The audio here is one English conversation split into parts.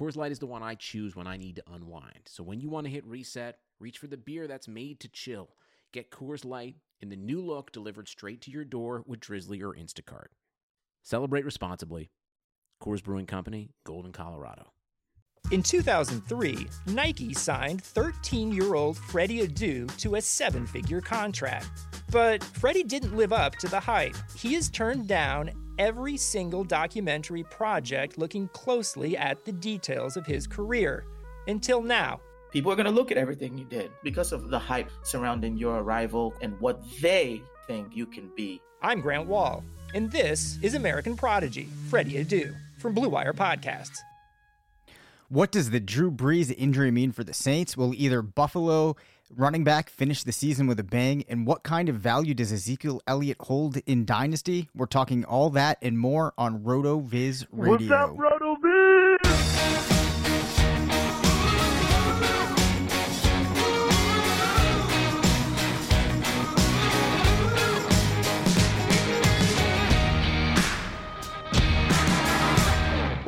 Coors Light is the one I choose when I need to unwind. So when you want to hit reset, Reach for the beer that's made to chill. Get Coors Light in the new look delivered straight to your door with Drizzly or Instacart. Celebrate responsibly. Coors Brewing Company, Golden, Colorado. In 2003, Nike signed 13 year old Freddie Adu to a seven figure contract. But Freddie didn't live up to the hype. He has turned down every single documentary project looking closely at the details of his career. Until now, People are going to look at everything you did because of the hype surrounding your arrival and what they think you can be. I'm Grant Wahl, and this is American Prodigy, Freddie Adu, from Blue Wire Podcasts. What does the Drew Brees injury mean for the Saints? Will either Buffalo running back finish the season with a bang? And what kind of value does Ezekiel Elliott hold in Dynasty? We're talking all that and more on RotoViz Radio. What's up, RotoViz?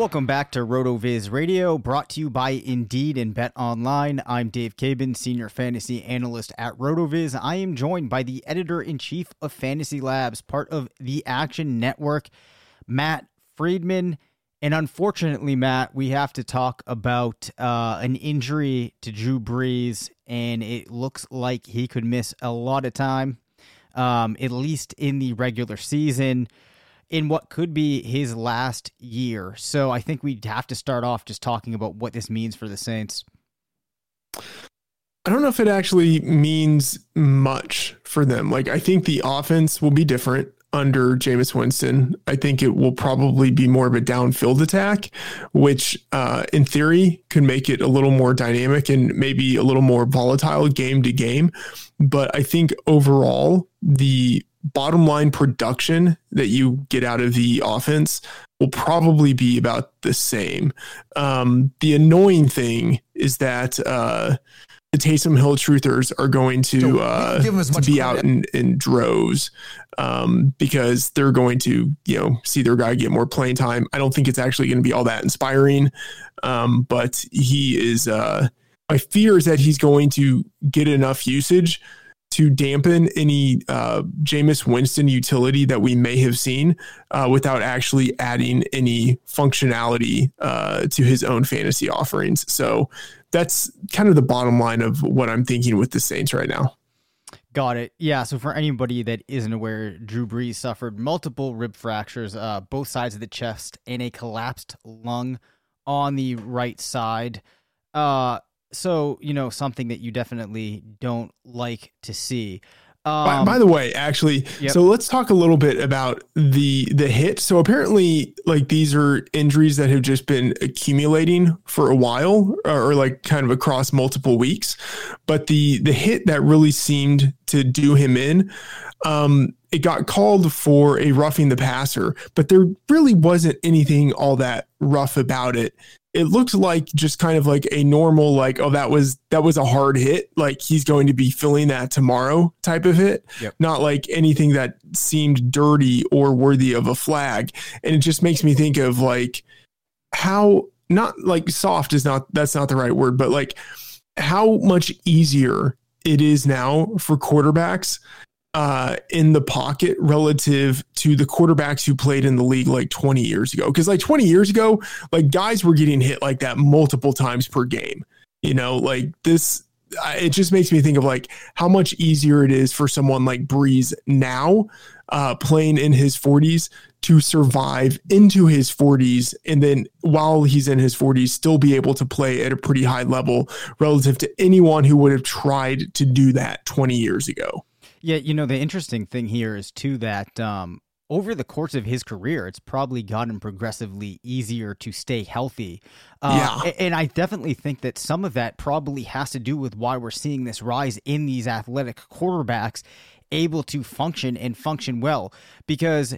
Welcome back to RotoViz Radio, brought to you by Indeed and BetOnline. I'm Dave Caban, Senior Fantasy Analyst at RotoViz. I am joined by the Editor in Chief of Fantasy Labs, part of the Action Network, Matt Freedman. And unfortunately, Matt, we have to talk about uh, an injury to Drew Brees, and it looks like he could miss a lot of time, um, at least in the regular season in what could be his last year. So I think we'd have to start off just talking about what this means for the Saints. I don't know if it actually means much for them. Like, I think the offense will be different under Jameis Winston. I think it will probably be more of a downfield attack, which uh, in theory could make it a little more dynamic and maybe a little more volatile game to game. But I think overall, the bottom line production that you get out of the offense will probably be about the same. Um, the annoying thing is that uh, the Taysom Hill truthers are going to uh, to be out in, in droves um, because they're going to you know see their guy get more playing time. I don't think it's actually going to be all that inspiring, um, but he is. Uh, my fear is that he's going to get enough usage to dampen any uh, Jameis Winston utility that we may have seen uh, without actually adding any functionality uh, to his own fantasy offerings. So that's kind of the bottom line of what I'm thinking with the Saints right now. Got it. Yeah. So for anybody that isn't aware, Drew Brees suffered multiple rib fractures, uh, both sides of the chest, and a collapsed lung on the right side. So you know something that you definitely don't like to see. Um, by, by, the way, actually, yep. so let's talk a little bit about the the hit. So apparently, like these are injuries that have just been accumulating for a while, or, or like kind of across multiple weeks. But the the hit that really seemed to do him in, um, it got called for a roughing the passer, but there really wasn't anything all that rough about it it looked like just kind of like a normal like oh that was that was a hard hit. Like he's going to be filling that tomorrow type of hit. Yep. not like anything that seemed dirty or worthy of a flag. And it just makes me think of like how not like soft is not that's not the right word but like how much easier it is now for quarterbacks uh, in the pocket relative to the quarterbacks who played in the league like 20 years ago. Because like 20 years ago, like guys were getting hit like that multiple times per game. You know, like this, it just makes me think of like how much easier it is for someone like Brees now, uh, playing in his 40s to survive into his 40s and then while he's in his 40s still be able to play at a pretty high level relative to anyone who would have tried to do that 20 years ago. Yeah, you know, the interesting thing here is too that um, over the course of his career, it's probably gotten progressively easier to stay healthy. Uh, Yeah. And I definitely think that some of that probably has to do with why we're seeing this rise in these athletic quarterbacks able to function and function well because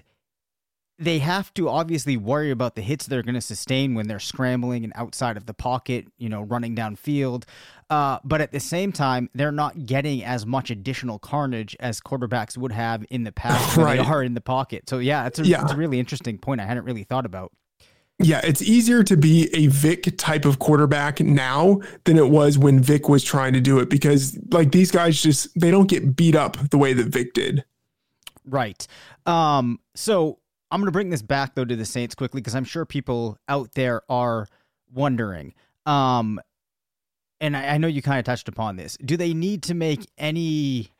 they have to obviously worry about the hits they're going to sustain when they're scrambling and outside of the pocket, you know, running downfield. Uh, but at the same time, they're not getting as much additional carnage as quarterbacks would have in the past Right. they are in the pocket. So yeah, it's a, Yeah. it's a really interesting point I hadn't really thought about. Yeah, it's easier to be a Vick type of quarterback now than it was when Vick was trying to do it because like these guys just they don't get beat up the way that Vick did. Right. Um, so I'm going to bring this back though to the Saints quickly because I'm sure people out there are wondering. Um, and I, I know you kind of touched upon this. Do they need to make any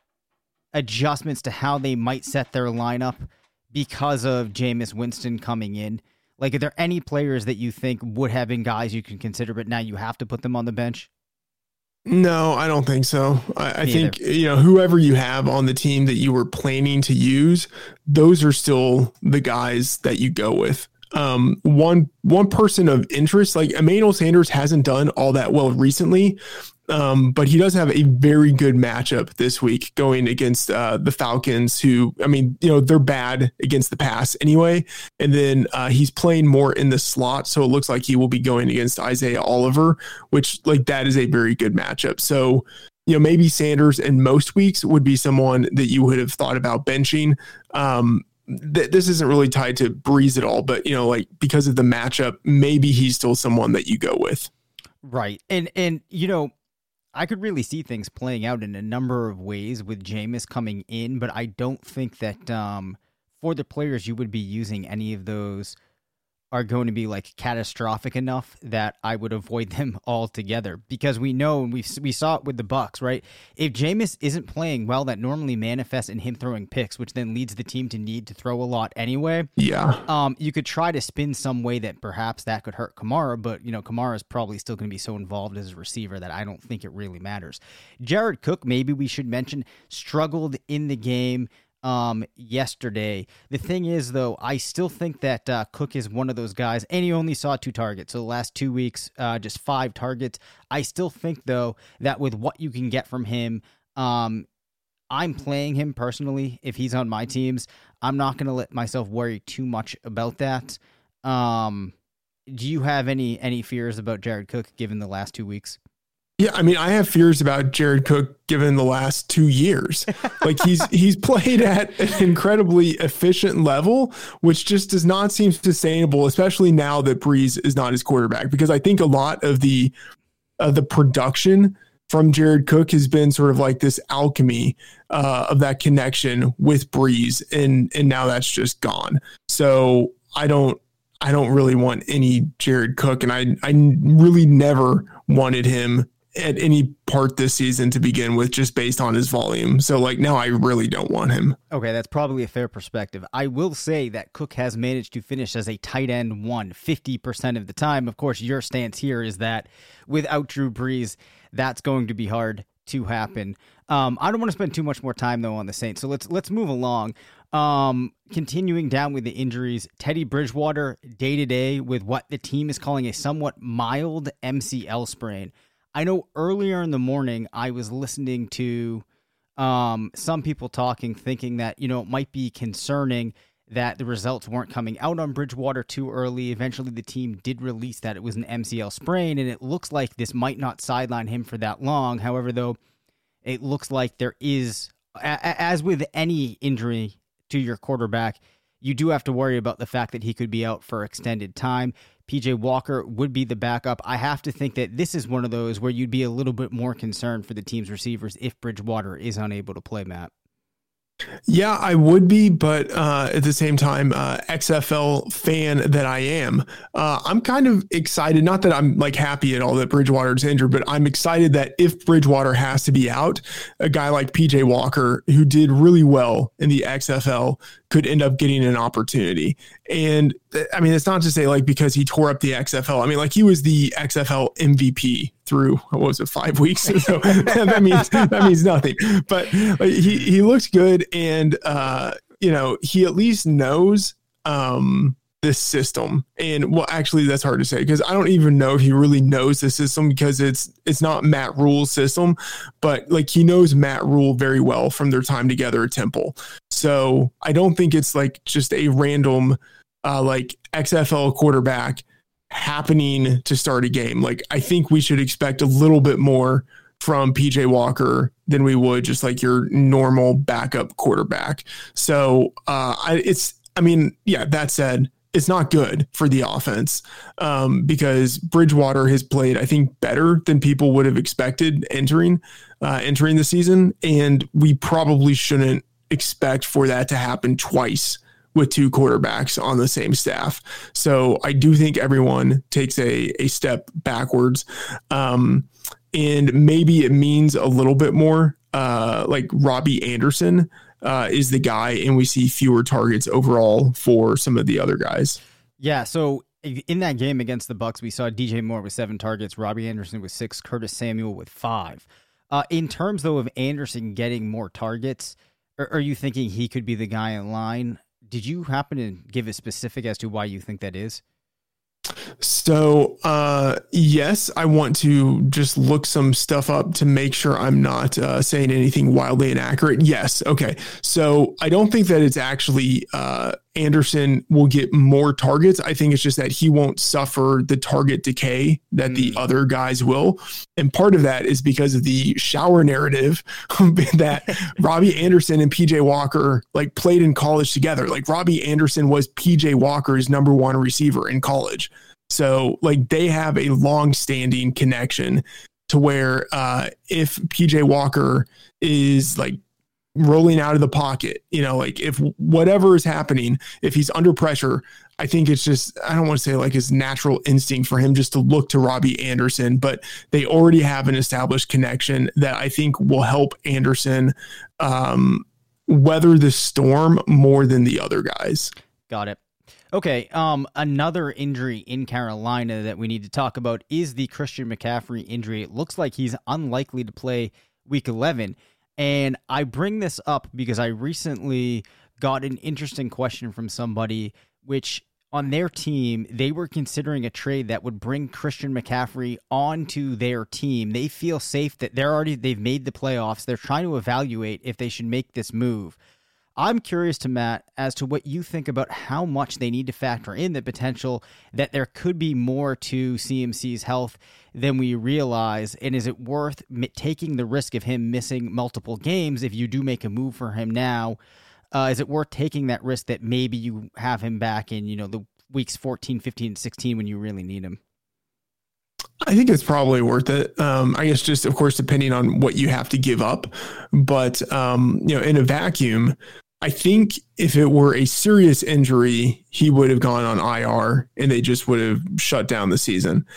adjustments to how they might set their lineup because of Jameis Winston coming in? Like, are there any players that you think would have been guys you can consider, but now you have to put them on the bench? No, I don't think so. I, I think you know whoever you have on the team that you were planning to use, those are still the guys that you go with. Um, one one person of interest, like Emmanuel Sanders, hasn't done all that well recently, um, but he does have a very good matchup this week going against uh, the Falcons, who I mean, you know, they're bad against the pass anyway, and then uh, he's playing more in the slot, so it looks like he will be going against Isaiah Oliver, which like that is a very good matchup. So you know, maybe Sanders in most weeks would be someone that you would have thought about benching. Um, th- this isn't really tied to Brees at all, but you know, like because of the matchup, maybe he's still someone that you go with. Right. And and you know, I could really see things playing out in a number of ways with Jameis coming in, but I don't think that um for the players you would be using any of those are going to be like catastrophic enough that I would avoid them altogether because we know and we we saw it with the Bucks, right? If Jameis isn't playing well, that normally manifests in him throwing picks, which then leads the team to need to throw a lot anyway. Yeah. Um, you could try to spin some way that perhaps that could hurt Kamara, but you know Kamara is probably still going to be so involved as a receiver that I don't think it really matters. Jared Cook, maybe we should mention, struggled in the game um yesterday. The thing is though, I still think that uh, Cook is one of those guys, and he only saw two targets. So the last two weeks, uh, just five targets. I still think though that with what you can get from him, um, I'm playing him personally. If he's on my teams, I'm not going to let myself worry too much about that. Um, do you have any any fears about Jared Cook given the last two weeks? Yeah, I mean, I have fears about Jared Cook given the last two years. Like he's he's played at an incredibly efficient level, which just does not seem sustainable, especially now that Brees is not his quarterback. Because I think a lot of the of the production from Jared Cook has been sort of like this alchemy uh, of that connection with Brees, and and now that's just gone. So I don't I don't really want any Jared Cook, and I I really never wanted him at any part this season to begin with, just based on his volume. So like now I really don't want him. Okay, that's probably a fair perspective. I will say that Cook has managed to finish as a tight end one 50% of the time. Of course, your stance here is that without Drew Brees, that's going to be hard to happen. Um, I don't want to spend too much more time though on the Saints, so let's let's move along. Um, continuing down with the injuries, Teddy Bridgewater day to day with what the team is calling a somewhat mild MCL sprain. I know earlier in the morning I was listening to um, some people talking, thinking that you know it might be concerning that the results weren't coming out on Bridgewater too early. Eventually, the team did release that it was an MCL sprain, and it looks like this might not sideline him for that long. However, though, it looks like there is, as with any injury to your quarterback, you do have to worry about the fact that he could be out for extended time. PJ Walker would be the backup. I have to think that this is one of those where you'd be a little bit more concerned for the team's receivers if Bridgewater is unable to play, Matt. Yeah, I would be, but uh, at the same time, uh, XFL fan that I am, uh, I'm kind of excited. Not that I'm like happy at all that Bridgewater is injured, but I'm excited that if Bridgewater has to be out, a guy like PJ Walker, who did really well in the XFL, could end up getting an opportunity. And I mean, it's not to say like because he tore up the XFL. I mean, like he was the XFL MVP through what was it five weeks? So that means that means nothing. But he he looks good, and uh, you know he at least knows um this system. And well, actually, that's hard to say because I don't even know if he really knows the system because it's it's not Matt Rhule's system, but like he knows Matt Rhule very well from their time together at Temple. So I don't think it's like just a random uh, like XFL quarterback happening to start a game. Like I think we should expect a little bit more from PJ Walker than we would just like your normal backup quarterback. So uh, I, it's I mean, yeah, that said, it's not good for the offense um, because Bridgewater has played, I think, better than people would have expected entering uh, entering the season, and we probably shouldn't expect for that to happen twice with two quarterbacks on the same staff. So I do think everyone takes a a step backwards, um, and maybe it means a little bit more. Uh, like Robbie Anderson uh, is the guy, and we see fewer targets overall for some of the other guys. Yeah. So in that game against the Bucks, we saw DJ Moore with seven targets, Robbie Anderson with six, Curtis Samuel with five. Uh, in terms though of Anderson getting more targets, are, are you thinking he could be the guy in line? Did you happen to give a specific as to why you think that is? So, uh, yes, I want to just look some stuff up to make sure I'm not uh, saying anything wildly inaccurate. Yes. Okay. So, I don't think that it's actually uh, Anderson will get more targets. I think it's just that he won't suffer the target decay that mm. the hmm. other guys will. And part of that is because of the shower narrative that Robbie Anderson and PJ Walker like played in college together. Like Robbie Anderson was PJ Walker's number one receiver in college. So like they have a long standing connection to where uh, if PJ Walker is like rolling out of the pocket. You know, like if whatever is happening, if he's under pressure, I think it's just, I don't want to say like his natural instinct for him just to look to Robbie Anderson, but they already have an established connection that I think will help Anderson um, weather the storm more than the other guys. Got it. Okay, um, another injury in Carolina that we need to talk about is the Christian McCaffrey injury. It looks like he's unlikely to play week 11. And I bring this up because I recently got an interesting question from somebody, which on their team, they were considering a trade that would bring Christian McCaffrey onto their team. They feel safe that they're already they've made the playoffs. They're trying to evaluate if they should make this move. I'm curious to Matt as to what you think about how much they need to factor in the potential that there could be more to CMC's health than we realize. And is it worth taking the risk of him missing multiple games if you do make a move for him now? Uh, is it worth taking that risk that maybe you have him back in, you know, the weeks 14, 15, 16 when you really need him? I think it's probably worth it. Um, I guess just, of course, depending on what you have to give up. But, um, you know, in a vacuum, I think if it were a serious injury, he would have gone on IR and they just would have shut down the season.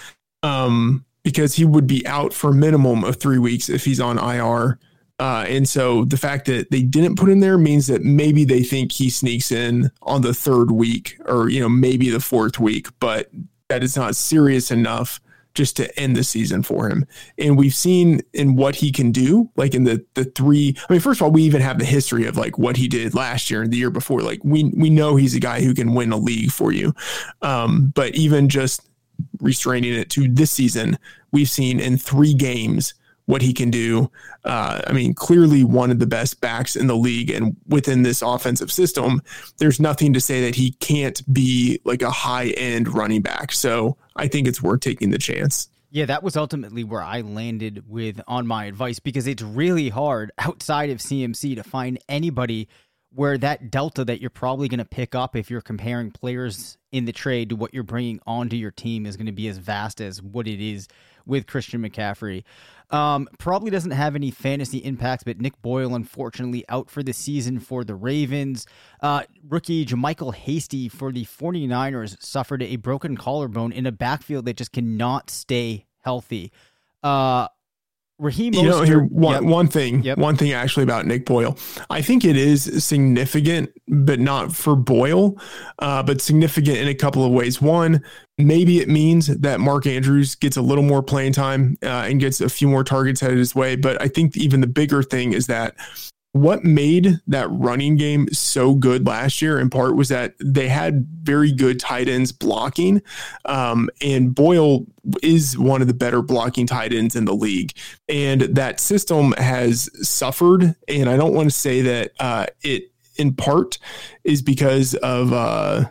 Um, because he would be out for a minimum of three weeks if he's on IR. Uh, and so the fact that they didn't put him there means that maybe they think he sneaks in on the third week or, you know, maybe the fourth week, but that is not serious enough just to end the season for him. And we've seen in what he can do, like in the the three. I mean, first of all, we even have the history of like what he did last year and the year before. Like we we know he's a guy who can win a league for you. Um, but even just restraining it to this season, we've seen in three games what he can do. Uh, I mean, clearly one of the best backs in the league, and within this offensive system, there's nothing to say that he can't be like a high end running back. So I think it's worth taking the chance. Yeah, that was ultimately where I landed with on my advice because it's really hard outside of CMC to find anybody where that delta that you're probably going to pick up if you're comparing players in the trade to what you're bringing onto your team is going to be as vast as what it is with Christian McCaffrey. Um, probably doesn't have any fantasy impacts, but Nick Boyle, unfortunately, out for the season for the Ravens. Uh, rookie JaMycal Hasty for the 49ers suffered a broken collarbone in a backfield that just cannot stay healthy. Uh, Raheem you know, here one yep. one thing, Yep. one thing actually about Nick Boyle. I think it is significant, but not for Boyle, uh, but significant in a couple of ways. One, maybe it means that Mark Andrews gets a little more playing time uh, and gets a few more targets headed his way. But I think even the bigger thing is that what made that running game so good last year in part was that they had very good tight ends blocking. Um, and boyle is one of the better blocking tight ends in the league. And that system has suffered. And i don't want to say that uh, it in part is because of uh,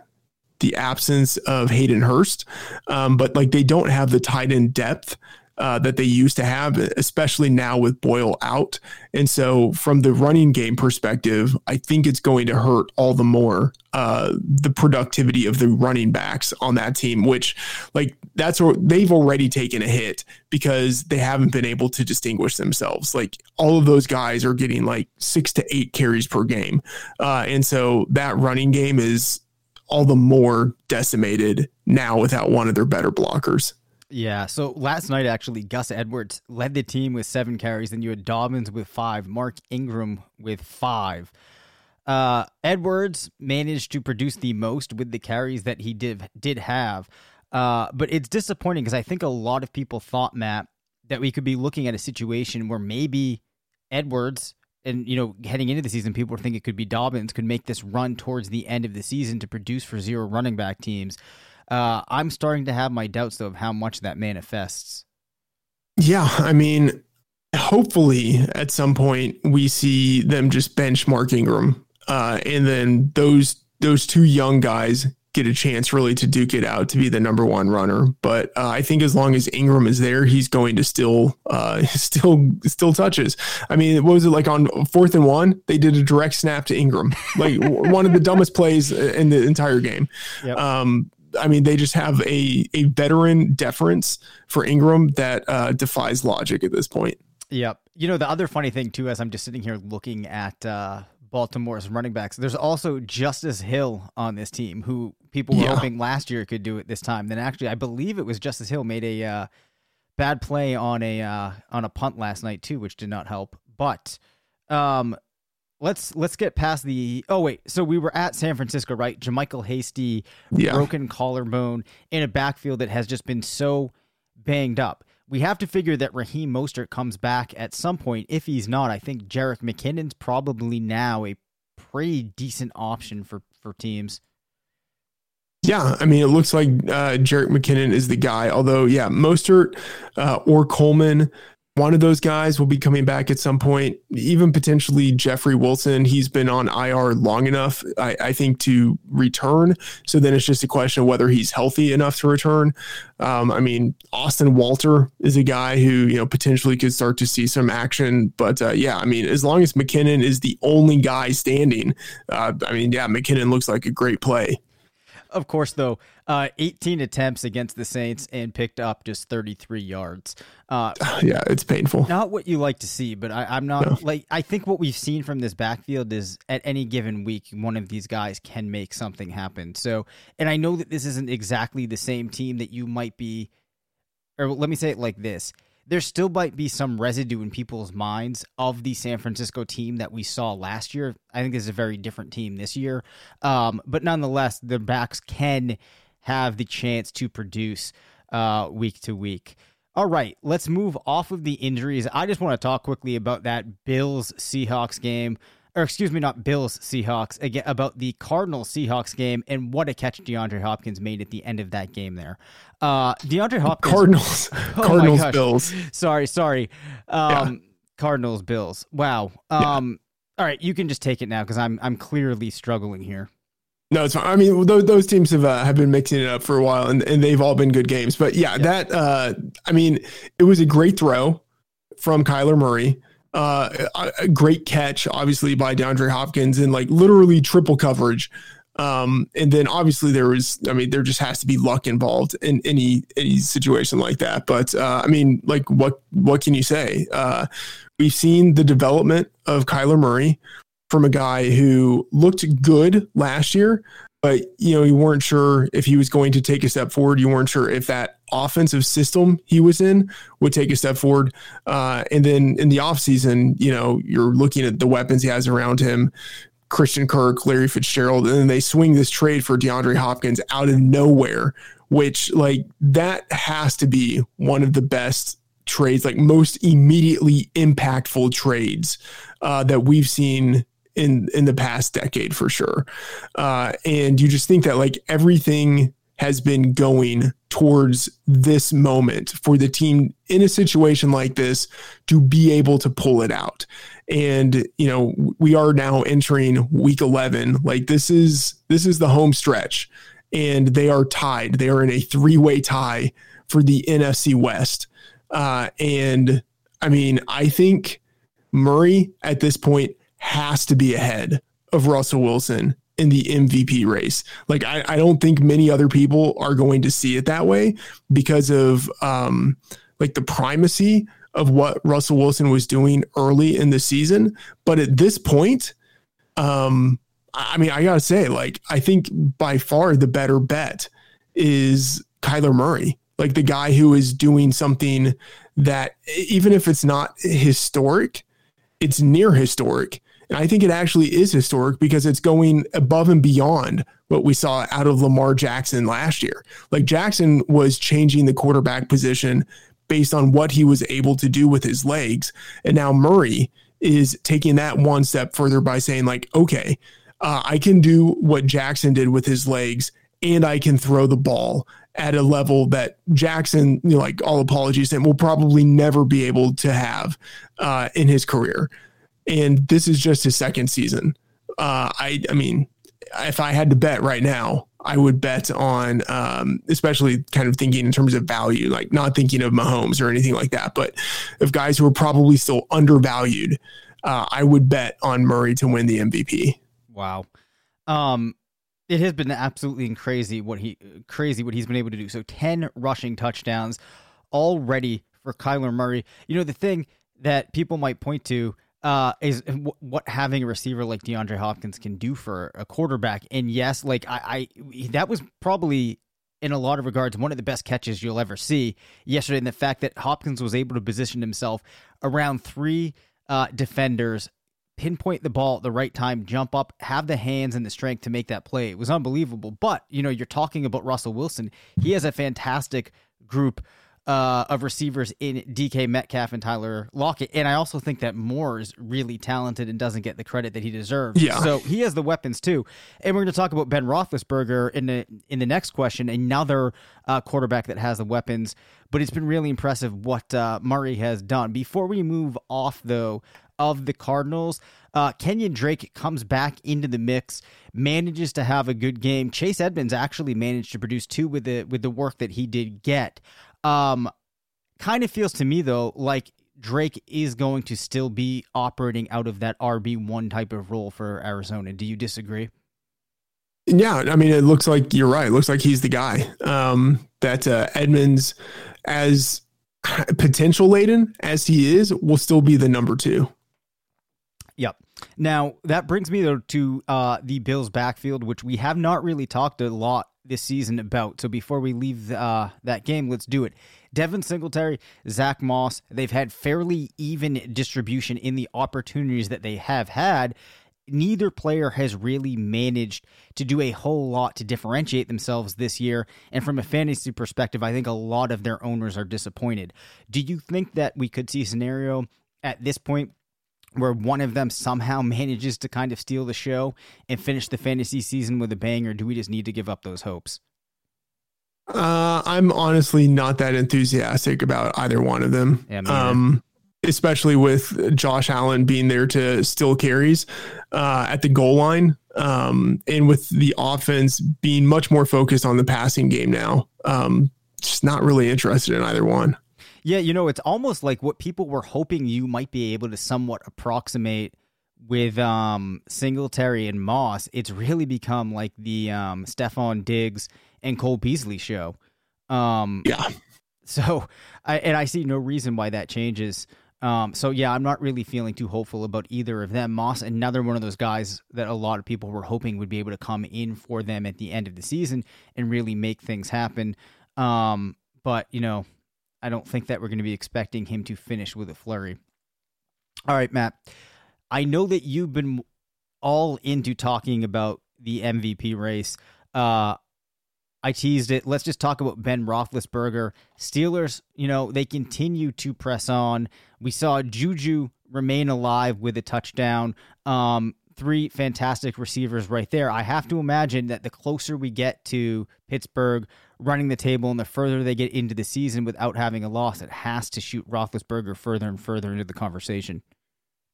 the absence of Hayden Hurst, um, but like they don't have the tight end depth uh, that they used to have, especially now with Boyle out. And so, from the running game perspective, I think it's going to hurt all the more uh, the productivity of the running backs on that team, which, like, that's they've already taken a hit because they haven't been able to distinguish themselves. Like, all of those guys are getting like six to eight carries per game. Uh, and so, that running game is all the more decimated now without one of their better blockers. Yeah. So last night, actually, Gus Edwards led the team with seven carries. Then you had Dobbins with five, Mark Ingram with five. Uh, Edwards managed to produce the most with the carries that he did did have. Uh, but it's disappointing because I think a lot of people thought Matt that we could be looking at a situation where maybe Edwards and you know heading into the season, people were thinking it could be Dobbins could make this run towards the end of the season to produce for zero running back teams. Uh, I'm starting to have my doubts though of how much that manifests. Yeah, I mean, hopefully at some point we see them just bench Mark Ingram, uh, and then those those two young guys get a chance really to duke it out to be the number one runner. But uh, I think as long as Ingram is there, he's going to still uh, still still touches. I mean, what was it like on fourth and one? They did a direct snap to Ingram, like one of the dumbest plays in the entire game. Yep. Um, I mean, they just have a a veteran deference for Ingram that uh, defies logic at this point. Yep. You know, the other funny thing, too, as I'm just sitting here looking at uh, Baltimore's running backs, there's also Justice Hill on this team, who people were Yeah. hoping last year could do it this time. Then actually, I believe it was Justice Hill made a uh, bad play on a uh, on a punt last night too, which did not help. But um, let's let's get past the. Oh wait, so we were at San Francisco, right? JaMycal Hasty, Yeah. broken collarbone in a backfield that has just been so banged up. We have to figure that Raheem Mostert comes back at some point. If he's not, I think Jerick McKinnon's probably now a pretty decent option for for teams. Yeah, I mean, it looks like uh, Jerick McKinnon is the guy. Although, yeah, Mostert uh, or Coleman, one of those guys will be coming back at some point. Even potentially Jeffrey Wilson. He's been on IR long enough, I, I think, to return. So then it's just a question of whether he's healthy enough to return. Um, I mean, Austin Walter is a guy who you know potentially could start to see some action. But uh, yeah, I mean, as long as McKinnon is the only guy standing, uh, I mean, yeah, McKinnon looks like a great play. Of course, though, uh, 18 attempts against the Saints and picked up just 33 yards. Uh, Yeah, it's painful. not what you like to see, but I, I'm not No. like I think what we've seen from this backfield is at any given week, one of these guys can make something happen. So, and I know that this isn't exactly the same team that you might be, or let me say it like this: there still might be some residue in people's minds of the San Francisco team that we saw last year. I think this is a very different team this year, um, but nonetheless, the backs can have the chance to produce uh, week to week. All right, let's move off of the injuries. I just want to talk quickly about that Bills Seahawks game. Or excuse me, not Bills Seahawks again about the Cardinals Seahawks game and what a catch DeAndre Hopkins made at the end of that game there. Uh, DeAndre Hopkins, Cardinals, Oh Cardinals. Bills. Sorry, sorry. Um, Cardinals Bills. Wow. Um, all right, you can just take it now because I'm I'm clearly struggling here. No, it's fine. I mean, those, those teams have uh, have been mixing it up for a while, and, and they've all been good games. But yeah, that uh, I mean, it was a great throw from Kyler Murray. Uh, a, great catch, obviously by DeAndre Hopkins, and like literally triple coverage. Um, and then obviously there was, I mean, there just has to be luck involved in any any situation like that. But uh, I mean, like what what can you say? Uh, we've seen the development of Kyler Murray from a guy who looked good last year, but you know, you weren't sure if he was going to take a step forward. You weren't sure if that offensive system he was in would take a step forward. Uh, and then in the offseason, you know, you're looking at the weapons he has around him. Christian Kirk, Larry Fitzgerald, and then they swing this trade for DeAndre Hopkins out of nowhere, which like that has to be one of the best trades, like most immediately impactful trades uh, that we've seen in in the past decade for sure. Uh, and you just think that like everything has been going towards this moment for the team in a situation like this to be able to pull it out. And you know, we are now entering week 11. Like this is this is the home stretch and they are tied. They are in a three-way tie for the NFC West. Uh, and I mean, I think Murray at this point has to be ahead of Russell Wilson in the MVP race. Like, I, I don't think many other people are going to see it that way because of um, like the primacy of what Russell Wilson was doing early in the season. But at this point, um, I mean, I gotta say, like, I think by far the better bet is Kyler Murray, like the guy who is doing something that even if it's not historic, it's near historic. And I think it actually is historic because it's going above and beyond what we saw out of Lamar Jackson last year. Like Jackson was changing the quarterback position based on what he was able to do with his legs. And now Murray is taking that one step further by saying, like, okay, uh, I can do what Jackson did with his legs and I can throw the ball at a level that Jackson, you know, like all apologies, and will probably never be able to have uh, in his career. And this is just his second season. Uh, I, I mean, if I had to bet right now, I would bet on, um, especially kind of thinking in terms of value, like not thinking of Mahomes or anything like that, but of guys who are probably still undervalued. Uh, I would bet on Murray to win the MVP. Wow. Um, it has been absolutely crazy what he crazy what he's been able to do. So ten rushing touchdowns already for Kyler Murray. You know the thing that people might point to uh, is w- what having a receiver like DeAndre Hopkins can do for a quarterback. And yes, like I, I that was probably in a lot of regards one of the best catches you'll ever see yesterday. And the fact that Hopkins was able to position himself around three uh, defenders pinpoint the ball at the right time, jump up, have the hands and the strength to make that play. It was unbelievable. But, you know, you're talking about Russell Wilson. He has a fantastic group uh, of receivers in DK Metcalf and Tyler Lockett. And I also think that Moore is really talented and doesn't get the credit that he deserves. Yeah. So he has the weapons too. And we're going to talk about Ben Roethlisberger in the in the next question, another uh, quarterback that has the weapons. But it's been really impressive what uh, Murray has done. Before we move off, though, of the Cardinals. Uh, Kenyon Drake comes back into the mix, manages to have a good game. Chase Edmonds actually managed to produce two with the with the work that he did get. Um, kind of feels to me though like Drake is going to still be operating out of that RB one type of role for Arizona. Do you disagree? Yeah, I mean, it looks like you're right. It looks like he's the guy. Um, that uh, Edmonds, as potential laden as he is, will still be the number two. Yep. Now that brings me though to uh, the Bills' backfield, which we have not really talked a lot this season about. So before we leave uh, that game, let's do it. Devin Singletary, Zach Moss, they've had fairly even distribution in the opportunities that they have had. Neither player has really managed to do a whole lot to differentiate themselves this year. And from a fantasy perspective, I think a lot of their owners are disappointed. Do you think that we could see a scenario at this point where one of them somehow manages to kind of steal the show and finish the fantasy season with a bang, or do we just need to give up those hopes? Uh, I'm honestly not that enthusiastic about either one of them. Yeah, um, especially with Josh Allen being there to still carries uh, at the goal line, um, and with the offense being much more focused on the passing game now. Um, just not really interested in either one. Yeah, you know, it's almost like what people were hoping you might be able to somewhat approximate with um Singletary and Moss. It's really become like the um Stefon Diggs and Cole Beasley show. Um Yeah. So I and I see no reason why that changes. Um, so yeah, I'm not really feeling too hopeful about either of them. Moss, another one of those guys that a lot of people were hoping would be able to come in for them at the end of the season and really make things happen. Um, but you know, I don't think that we're going to be expecting him to finish with a flurry. All right, Matt. I know that you've been all into talking about the MVP race. Uh, I teased it. Let's just talk about Ben Roethlisberger. Steelers, you know, they continue to press on. We saw Juju remain alive with a touchdown. Um, three fantastic receivers right there. I have to imagine that the closer we get to Pittsburgh running the table and the further they get into the season without having a loss, it has to shoot Roethlisberger further and further into the conversation.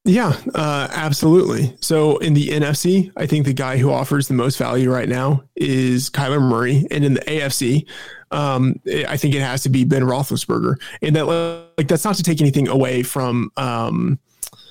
Yeah, uh, absolutely. So in the NFC, I think the guy who offers the most value right now is Kyler Murray, and in the AFC, um, I think it has to be Ben Roethlisberger. And that like that's not to take anything away from um,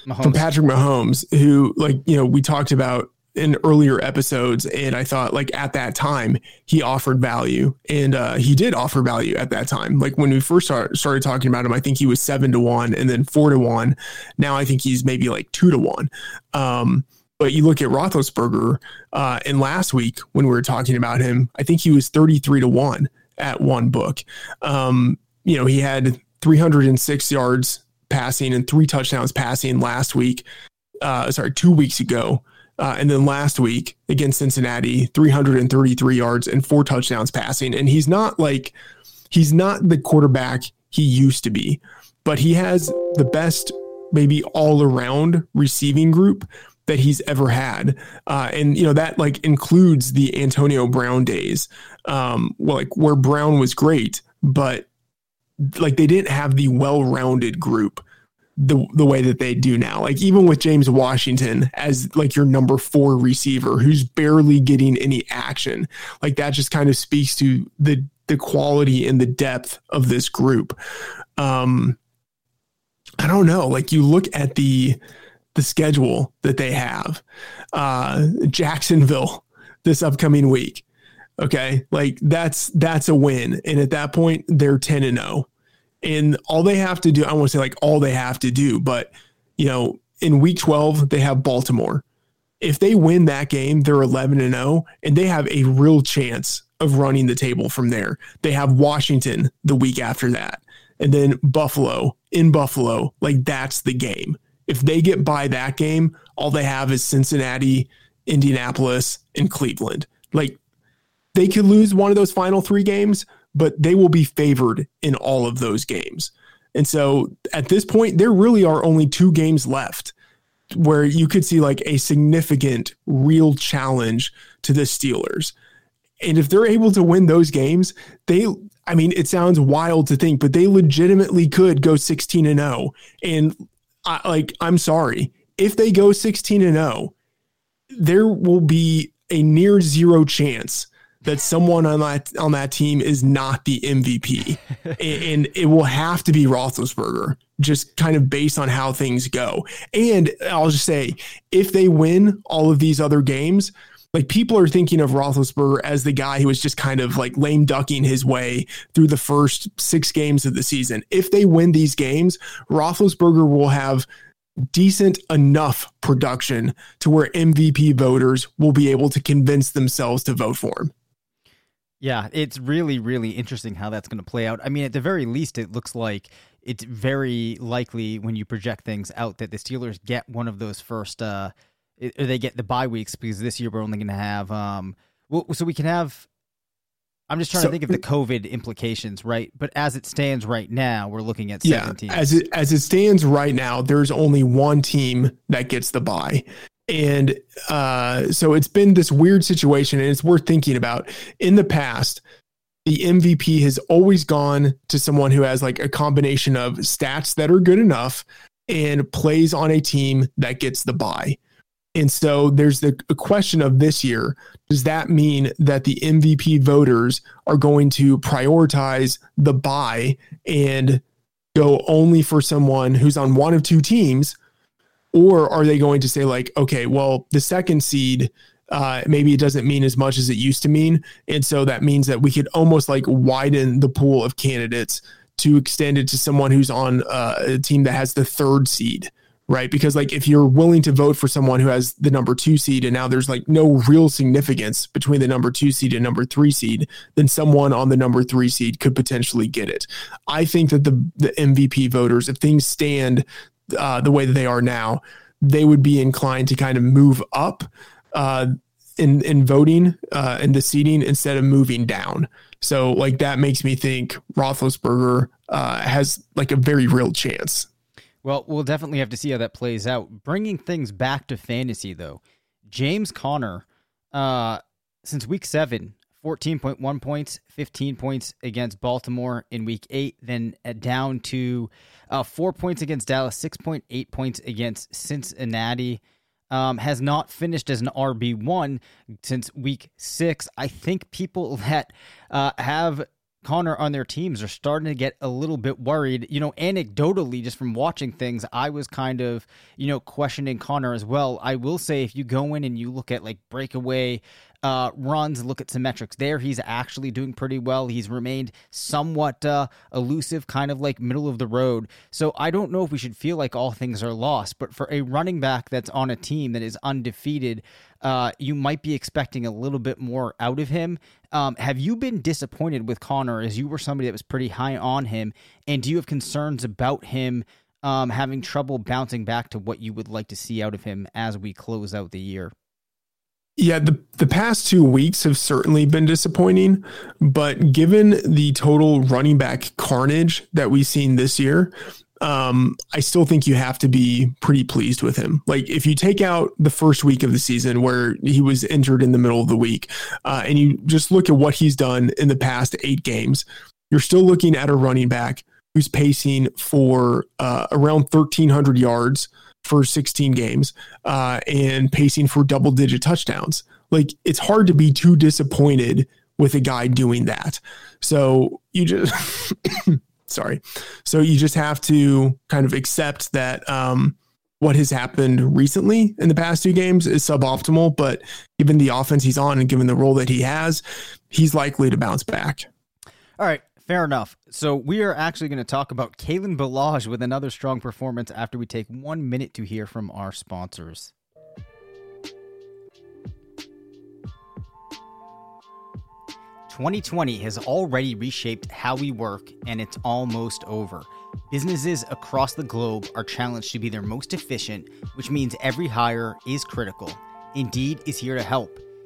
from Patrick Mahomes, who like you know we talked about in earlier episodes and i thought like at that time he offered value and uh, he did offer value at that time like when we first start, started talking about him i think he was seven to one and then four to one now i think he's maybe like two to one um, but you look at Roethlisberger, uh, and last week when we were talking about him, I think he was 33 to 1 at one book. Um, you know, he had 306 yards passing and three touchdowns passing last week. Uh, sorry, two weeks ago. Uh, and then last week against Cincinnati, 333 yards and four touchdowns passing. And he's not like, he's not the quarterback he used to be, but he has the best, maybe all around receiving group that he's ever had. Uh, and, you know, that like includes the Antonio Brown days, um, well, like where Brown was great, but like they didn't have the well rounded group the the way that they do now. Like even with James Washington as like your number 4 receiver who's barely getting any action. Like that just kind of speaks to the the quality and the depth of this group. Um I don't know, like you look at the the schedule that they have. Uh Jacksonville this upcoming week. Okay? Like that's that's a win and at that point they're 10 and 0 and all they have to do, I want to say like all they have to do, but you know, in week 12, they have Baltimore. If they win that game, they're 11 and 0, and they have a real chance of running the table from there. They have Washington the week after that, and then Buffalo in Buffalo. Like that's the game. If they get by that game, all they have is Cincinnati, Indianapolis, and Cleveland. Like they could lose one of those final three games, but they will be favored in all of those games. And so at this point, there really are only two games left where you could see like a significant real challenge to the Steelers. And if they're able to win those games, they I mean, it sounds wild to think, but they legitimately could go 16 and 0. And I, like I'm sorry, if they go 16 and 0, there will be a near zero chance that someone on that on that team is not the MVP, and, it will have to be Roethlisberger, just kind of based on how things go. And I'll just say, if they win all of these other games, like people are thinking of Roethlisberger as the guy who was just kind of like lame ducking his way through the first six games of the season. If they win these games, Roethlisberger will have decent enough production to where MVP voters will be able to convince themselves to vote for him. Yeah, it's really, really interesting how that's going to play out. I mean, at the very least, it looks like it's very likely when you project things out that the Steelers get one of those first, uh, or they get the bye weeks because this year we're only going to have, um, well, so we can have, I'm just trying So- to think of the COVID implications, right? But as it stands right now, we're looking at Yeah, 17. as it as it stands right now, there's only one team that gets the bye, and uh, so it's been this weird situation, and it's worth thinking about. In the past, the MVP has always gone to someone who has like a combination of stats that are good enough and plays on a team that gets the bye. And so there's the question of this year does that mean that the MVP voters are going to prioritize the bye and go only for someone who's on one of two teams? Or are they going to say, like, okay, well, the second seed, uh, maybe it doesn't mean as much as it used to mean. And so that means that we could almost like widen the pool of candidates to extend it to someone who's on uh, a team that has the third seed right? Because like if you're willing to vote for someone who has the number two seed and now there's like no real significance between the number two seed and number three seed, then someone on the number three seed could potentially get it. I think that the the MVP voters, if things stand uh, the way that they are now, they would be inclined to kind of move up uh, in in voting uh, in the seating instead of moving down. So like that makes me think Roethlisberger uh, has like a very real chance. Well, we'll definitely have to see how that plays out. Bringing things back to fantasy, though, James Conner, uh, since week seven, 14.1 points, 15 points against Baltimore in week eight, then uh, down to uh, four points against Dallas, 6.8 points against Cincinnati. Um, has not finished as an RB1 since week six. I think people that uh, have Conner on their teams are starting to get a little bit worried. You know, anecdotally, just from watching things, I was kind of, you know, questioning Conner as well. I will say, if you go in and you look at like breakaway uh, runs, look at some metrics there, he's actually doing pretty well. He's remained somewhat uh, elusive, kind of like middle of the road. So I don't know if we should feel like all things are lost, but for a running back that's on a team that is undefeated, uh, you might be expecting a little bit more out of him. Um, have you been disappointed with Conner as you were somebody that was pretty high on him? And do you have concerns about him um, having trouble bouncing back to what you would like to see out of him as we close out the year? Yeah, the the past two weeks have certainly been disappointing, but given the total running back carnage that we've seen this year, um, I still think you have to be pretty pleased with him. Like if you take out the first week of the season where he was injured in the middle of the week, uh, and you just look at what he's done in the past eight games, you're still looking at a running back who's pacing for uh, around 1,300 yards for 16 games uh, and pacing for double digit touchdowns. Like it's hard to be too disappointed with a guy doing that. So you just, sorry. So you just have to kind of accept that um, what has happened recently in the past two games is suboptimal, but given the offense he's on and given the role that he has, he's likely to bounce back. All right, fair enough. So we are actually going to talk about Kalen Ballage with another strong performance after we take one minute to hear from our sponsors. Twenty twenty has already reshaped how we work, and it's almost over. Businesses across the globe are challenged to be their most efficient, which means every hire is critical. Indeed is here to help.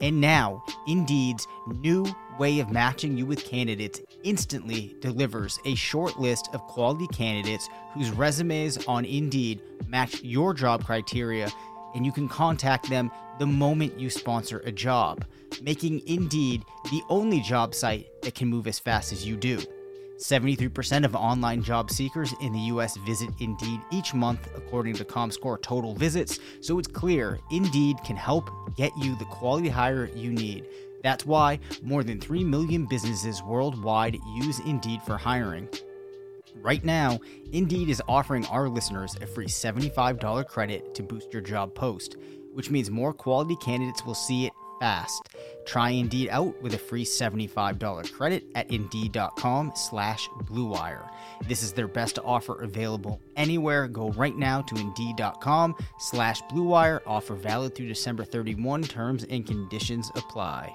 And now, Indeed's new way of matching you with candidates instantly delivers a short list of quality candidates whose resumes on Indeed match your job criteria, and you can contact them the moment you sponsor a job, making Indeed the only job site that can move as fast as you do. 73% of online job seekers in the US visit Indeed each month, according to ComScore total visits, so it's clear Indeed can help get you the quality hire you need. That's why more than 3 million businesses worldwide use Indeed for hiring. Right now, Indeed is offering our listeners a free $75 credit to boost your job post, which means more quality candidates will see it fast. Try Indeed out with a free $75 credit at Indeed.com slash BlueWire. This is their best offer available anywhere. Go right now to Indeed.com slash BlueWire. Offer valid through December 31. Terms and conditions apply.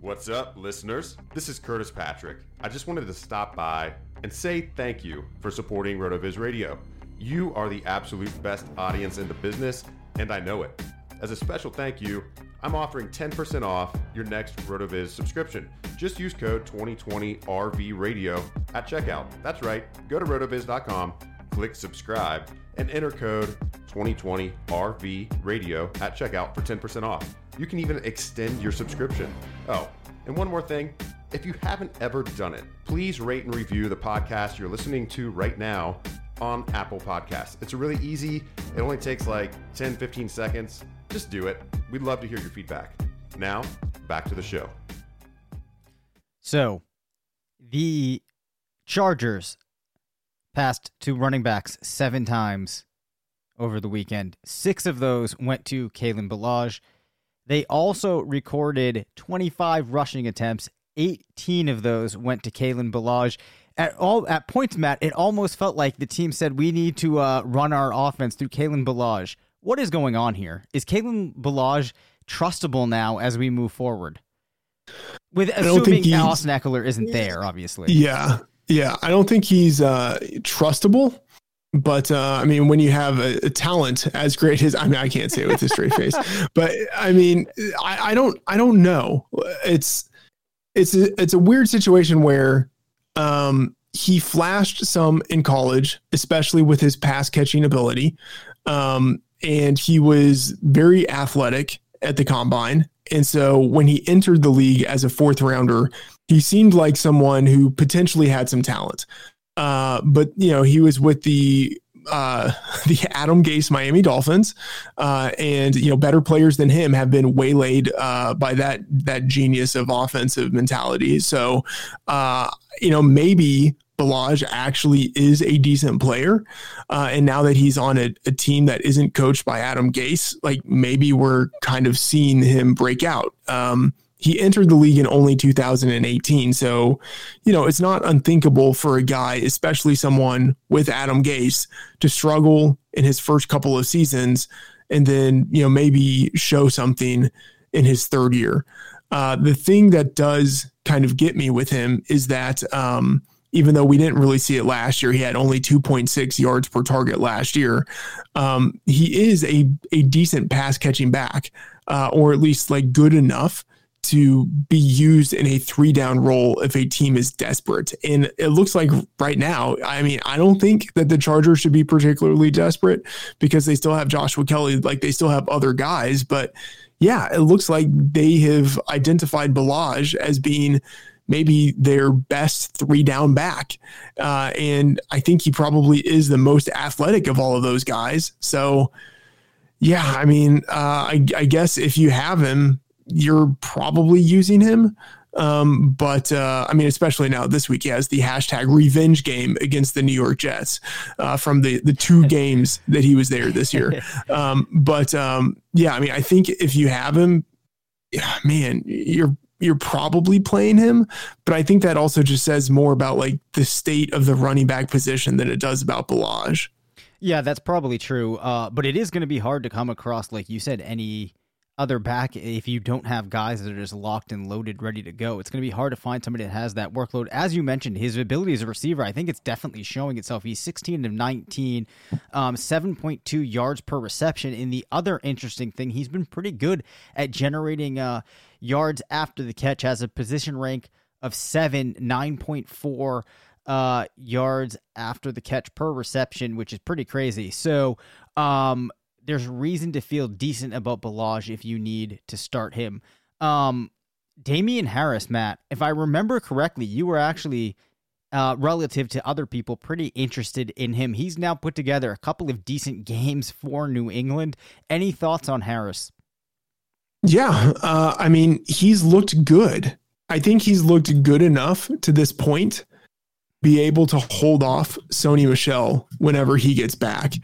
What's up, listeners? This is Curtis Patrick. I just wanted to stop by and say thank you for supporting RotoViz Radio. You are the absolute best audience in the business, and I know it. As a special thank you, I'm offering 10% off your next RotoViz subscription. Just use code 2020RV Radio at checkout. That's right. Go to rotoviz.com, click subscribe, and enter code 2020RV Radio at checkout for 10% off. You can even extend your subscription. Oh, and one more thing. If you haven't ever done it, please rate and review the podcast you're listening to right now on Apple Podcasts. It's really easy. It only takes like 10, 15 seconds. Just do it. We'd love to hear your feedback. Now, back to the show. So, the Chargers passed to running backs seven times over the weekend. Six of those went to Kalen Ballage. They also recorded 25 rushing attempts. 18 of those went to Kalen Ballage. At all at points, Matt, it almost felt like the team said we need to uh, run our offense through Kalen Ballage. What is going on here? Is Kalen Ballage trustable now as we move forward? With assuming Austin Ekeler isn't there, obviously. Yeah, yeah. I don't think he's uh, trustable. But uh, I mean, when you have a, a, talent as great as I mean, I can't say it with a straight face, but I mean, I, I don't, I don't know. It's, it's, a, it's a weird situation where um, he flashed some in college, especially with his pass catching ability, um, and he was very athletic at the combine. And so when he entered the league as a fourth rounder, he seemed like someone who potentially had some talent. Uh, but you know, he was with the uh, the Adam Gase Miami Dolphins, uh, and you know, better players than him have been waylaid uh, by that that genius of offensive mentality. So, uh, you know, maybe Ballage actually is a decent player, uh, and now that he's on a, a team that isn't coached by Adam Gase, like maybe we're kind of seeing him break out. Um, he entered the league in only 2018. So, you know, it's not unthinkable for a guy, especially someone with Adam Gase, to struggle in his first couple of seasons and then, you know, maybe show something in his third year. Uh, the thing that does kind of get me with him is that um, even though we didn't really see it last year, he had only 2.6 yards per target last year. Um, he is a, a decent pass catching back, uh, or at least like good enough to be used in a three down role if a team is desperate. And it looks like right now, I mean, I don't think that the Chargers should be particularly desperate because they still have Joshua Kelley, like they still have other guys. But yeah, it looks like they have identified Ballage as being maybe their best three down back. Uh, and I think he probably is the most athletic of all of those guys. So, yeah, I mean, uh, I, I guess if you have him, you're probably using him. Um, but uh, I mean, especially now this week, he has the hashtag revenge game against the New York Jets uh, from the the two games that he was there this year. Um, but um, yeah, I mean, I think if you have him, yeah, man, you're you're probably playing him. But I think that also just says more about like the state of the running back position than it does about Ballage. Yeah, that's probably true. Uh, but it is going to be hard to come across, like you said, any other back if you don't have guys that are just locked and loaded, ready to go. It's going to be hard to find somebody that has that workload. As you mentioned, his ability as a receiver, I think it's definitely showing itself. He's 16 of 19, um, 7.2 yards per reception. And the other interesting thing, he's been pretty good at generating uh, yards after the catch, has a position rank of 7, 9.4 uh, yards after the catch per reception, which is pretty crazy. So, um, there's reason to feel decent about Ballage if you need to start him. Um, Damien Harris, Matt, if I remember correctly, you were actually uh, relative to other people pretty interested in him. He's now put together a couple of decent games for New England. Any thoughts on Harris? Yeah, uh, I mean, he's looked good. I think he's looked good enough to this point be able to hold off Sony Michel whenever he gets back.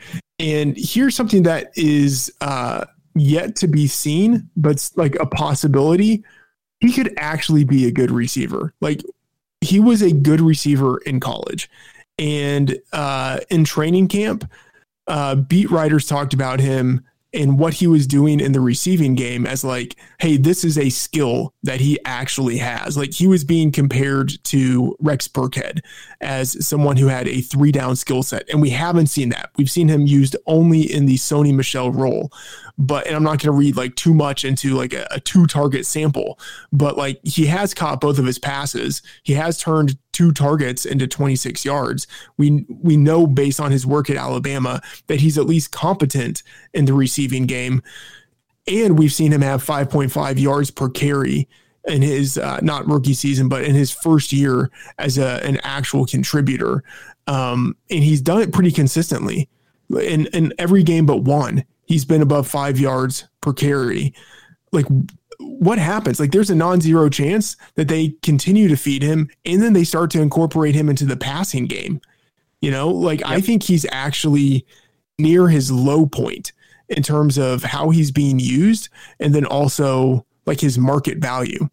And here's something that is uh, yet to be seen, but like a possibility. He could actually be a good receiver. Like he was a good receiver in college, and uh, in training camp, uh, beat writers talked about him and what he was doing in the receiving game as like, hey, this is a skill that he actually has. Like he was being compared to Rex Burkhead as someone who had a three down skill set. And we haven't seen that. We've seen him used only in the Sony Michel role. But and I'm not going to read like too much into like a, a two target sample, but like he has caught both of his passes. He has turned two targets into 26 yards. We we know based on his work at Alabama that he's at least competent in the receiving game. And we've seen him have 5.5 yards per carry in his uh, not rookie season, but in his first year as a, an actual contributor. Um, and he's done it pretty consistently in, in every game but one. He's been above five yards per carry. Like what happens? Like there's a non-zero chance that they continue to feed him and then they start to incorporate him into the passing game. You know, like yep. I think he's actually near his low point in terms of how he's being used and then also like his market value.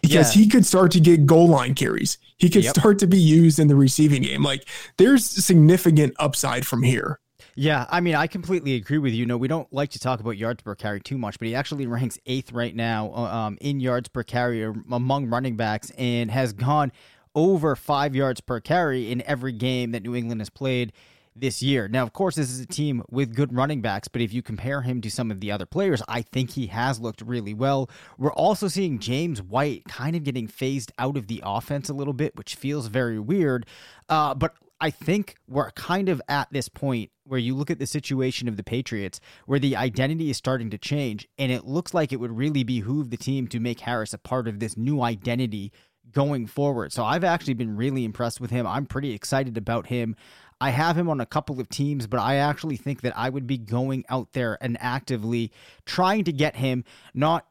Because yeah. he could start to get goal line carries. He could yep. start to be used in the receiving game. Like there's significant upside from here. Yeah, I mean, I completely agree with you. No, we don't like to talk about yards per carry too much, but he actually ranks eighth right now uh, um, in yards per carry among running backs and has gone over five yards per carry in every game that New England has played this year. Now, of course, this is a team with good running backs, but if you compare him to some of the other players, I think he has looked really well. We're also seeing James White kind of getting phased out of the offense a little bit, which feels very weird. Uh, but I think we're kind of at this point where you look at the situation of the Patriots, where the identity is starting to change, and it looks like it would really behoove the team to make Harris a part of this new identity going forward. So I've actually been really impressed with him. I'm pretty excited about him. I have him on a couple of teams, but I actually think that I would be going out there and actively trying to get him, not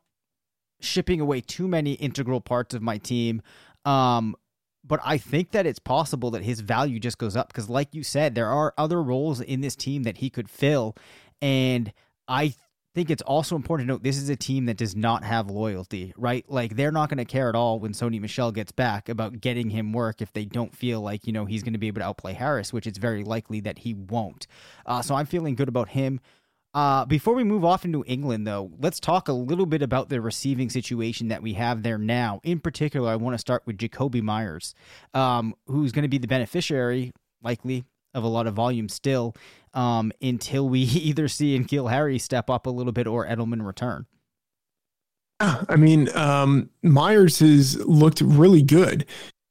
shipping away too many integral parts of my team. Um, but I think that it's possible that his value just goes up because, like you said, there are other roles in this team that he could fill. And I think it's also important to note this is a team that does not have loyalty, right? Like they're not going to care at all when Sony Michel gets back about getting him work if they don't feel like, you know, he's going to be able to outplay Harris, which it's very likely that he won't. Uh, so I'm feeling good about him. Uh, before we move off into England, though, let's talk a little bit about the receiving situation that we have there now. In particular, I want to start with Jakobi Meyers, um, who's going to be the beneficiary, likely, of a lot of volume still um, until we either see N'Keal Harry step up a little bit or Edelman return. I mean, um, Meyers has looked really good.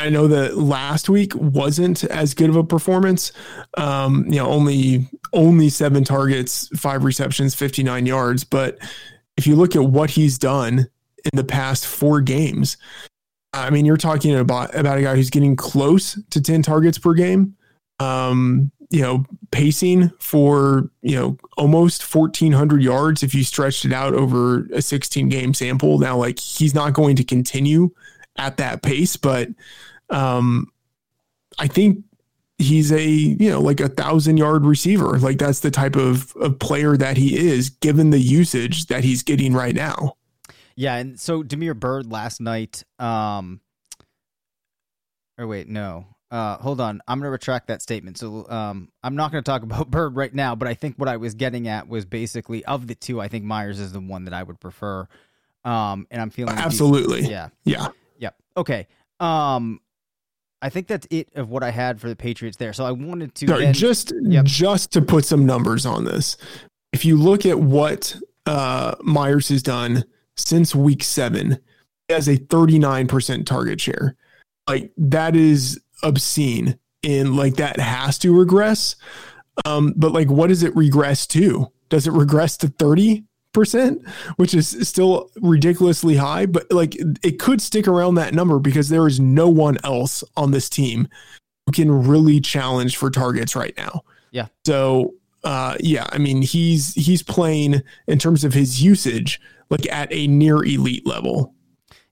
I know that last week wasn't as good of a performance. Um, you know, only only seven targets, five receptions, 59 yards. But if you look at what he's done in the past four games, I mean, you're talking about about a guy who's getting close to 10 targets per game. Um, you know, pacing for, you know, almost 1400 yards if you stretched it out over a 16 game sample. Now, like he's not going to continue at that pace, but um, I think he's a you know like a thousand yard receiver. Like that's the type of, of player that he is, given the usage that he's getting right now. Yeah, and so Damiere Byrd last night. Um, or wait, no. Uh, hold on, I'm gonna retract that statement. So, um, I'm not gonna talk about Bird right now, but I think what I was getting at was basically of the two, I think Meyers is the one that I would prefer. Um, and I'm feeling absolutely, yeah, yeah, yep. Okay. Um, I think that's it of what I had for the Patriots there. So I wanted to Sorry, then, just yep. just to put some numbers on this. If you look at what uh, Meyers has done since week seven, he has a 39% target share. Like that is obscene and like that has to regress. Um, but like what does it regress to? Does it regress to 30? Percent, which is still ridiculously high, but like it could stick around that number because there is no one else on this team who can really challenge for targets right now. Yeah. So uh, yeah, I mean he's he's playing in terms of his usage like at a near elite level.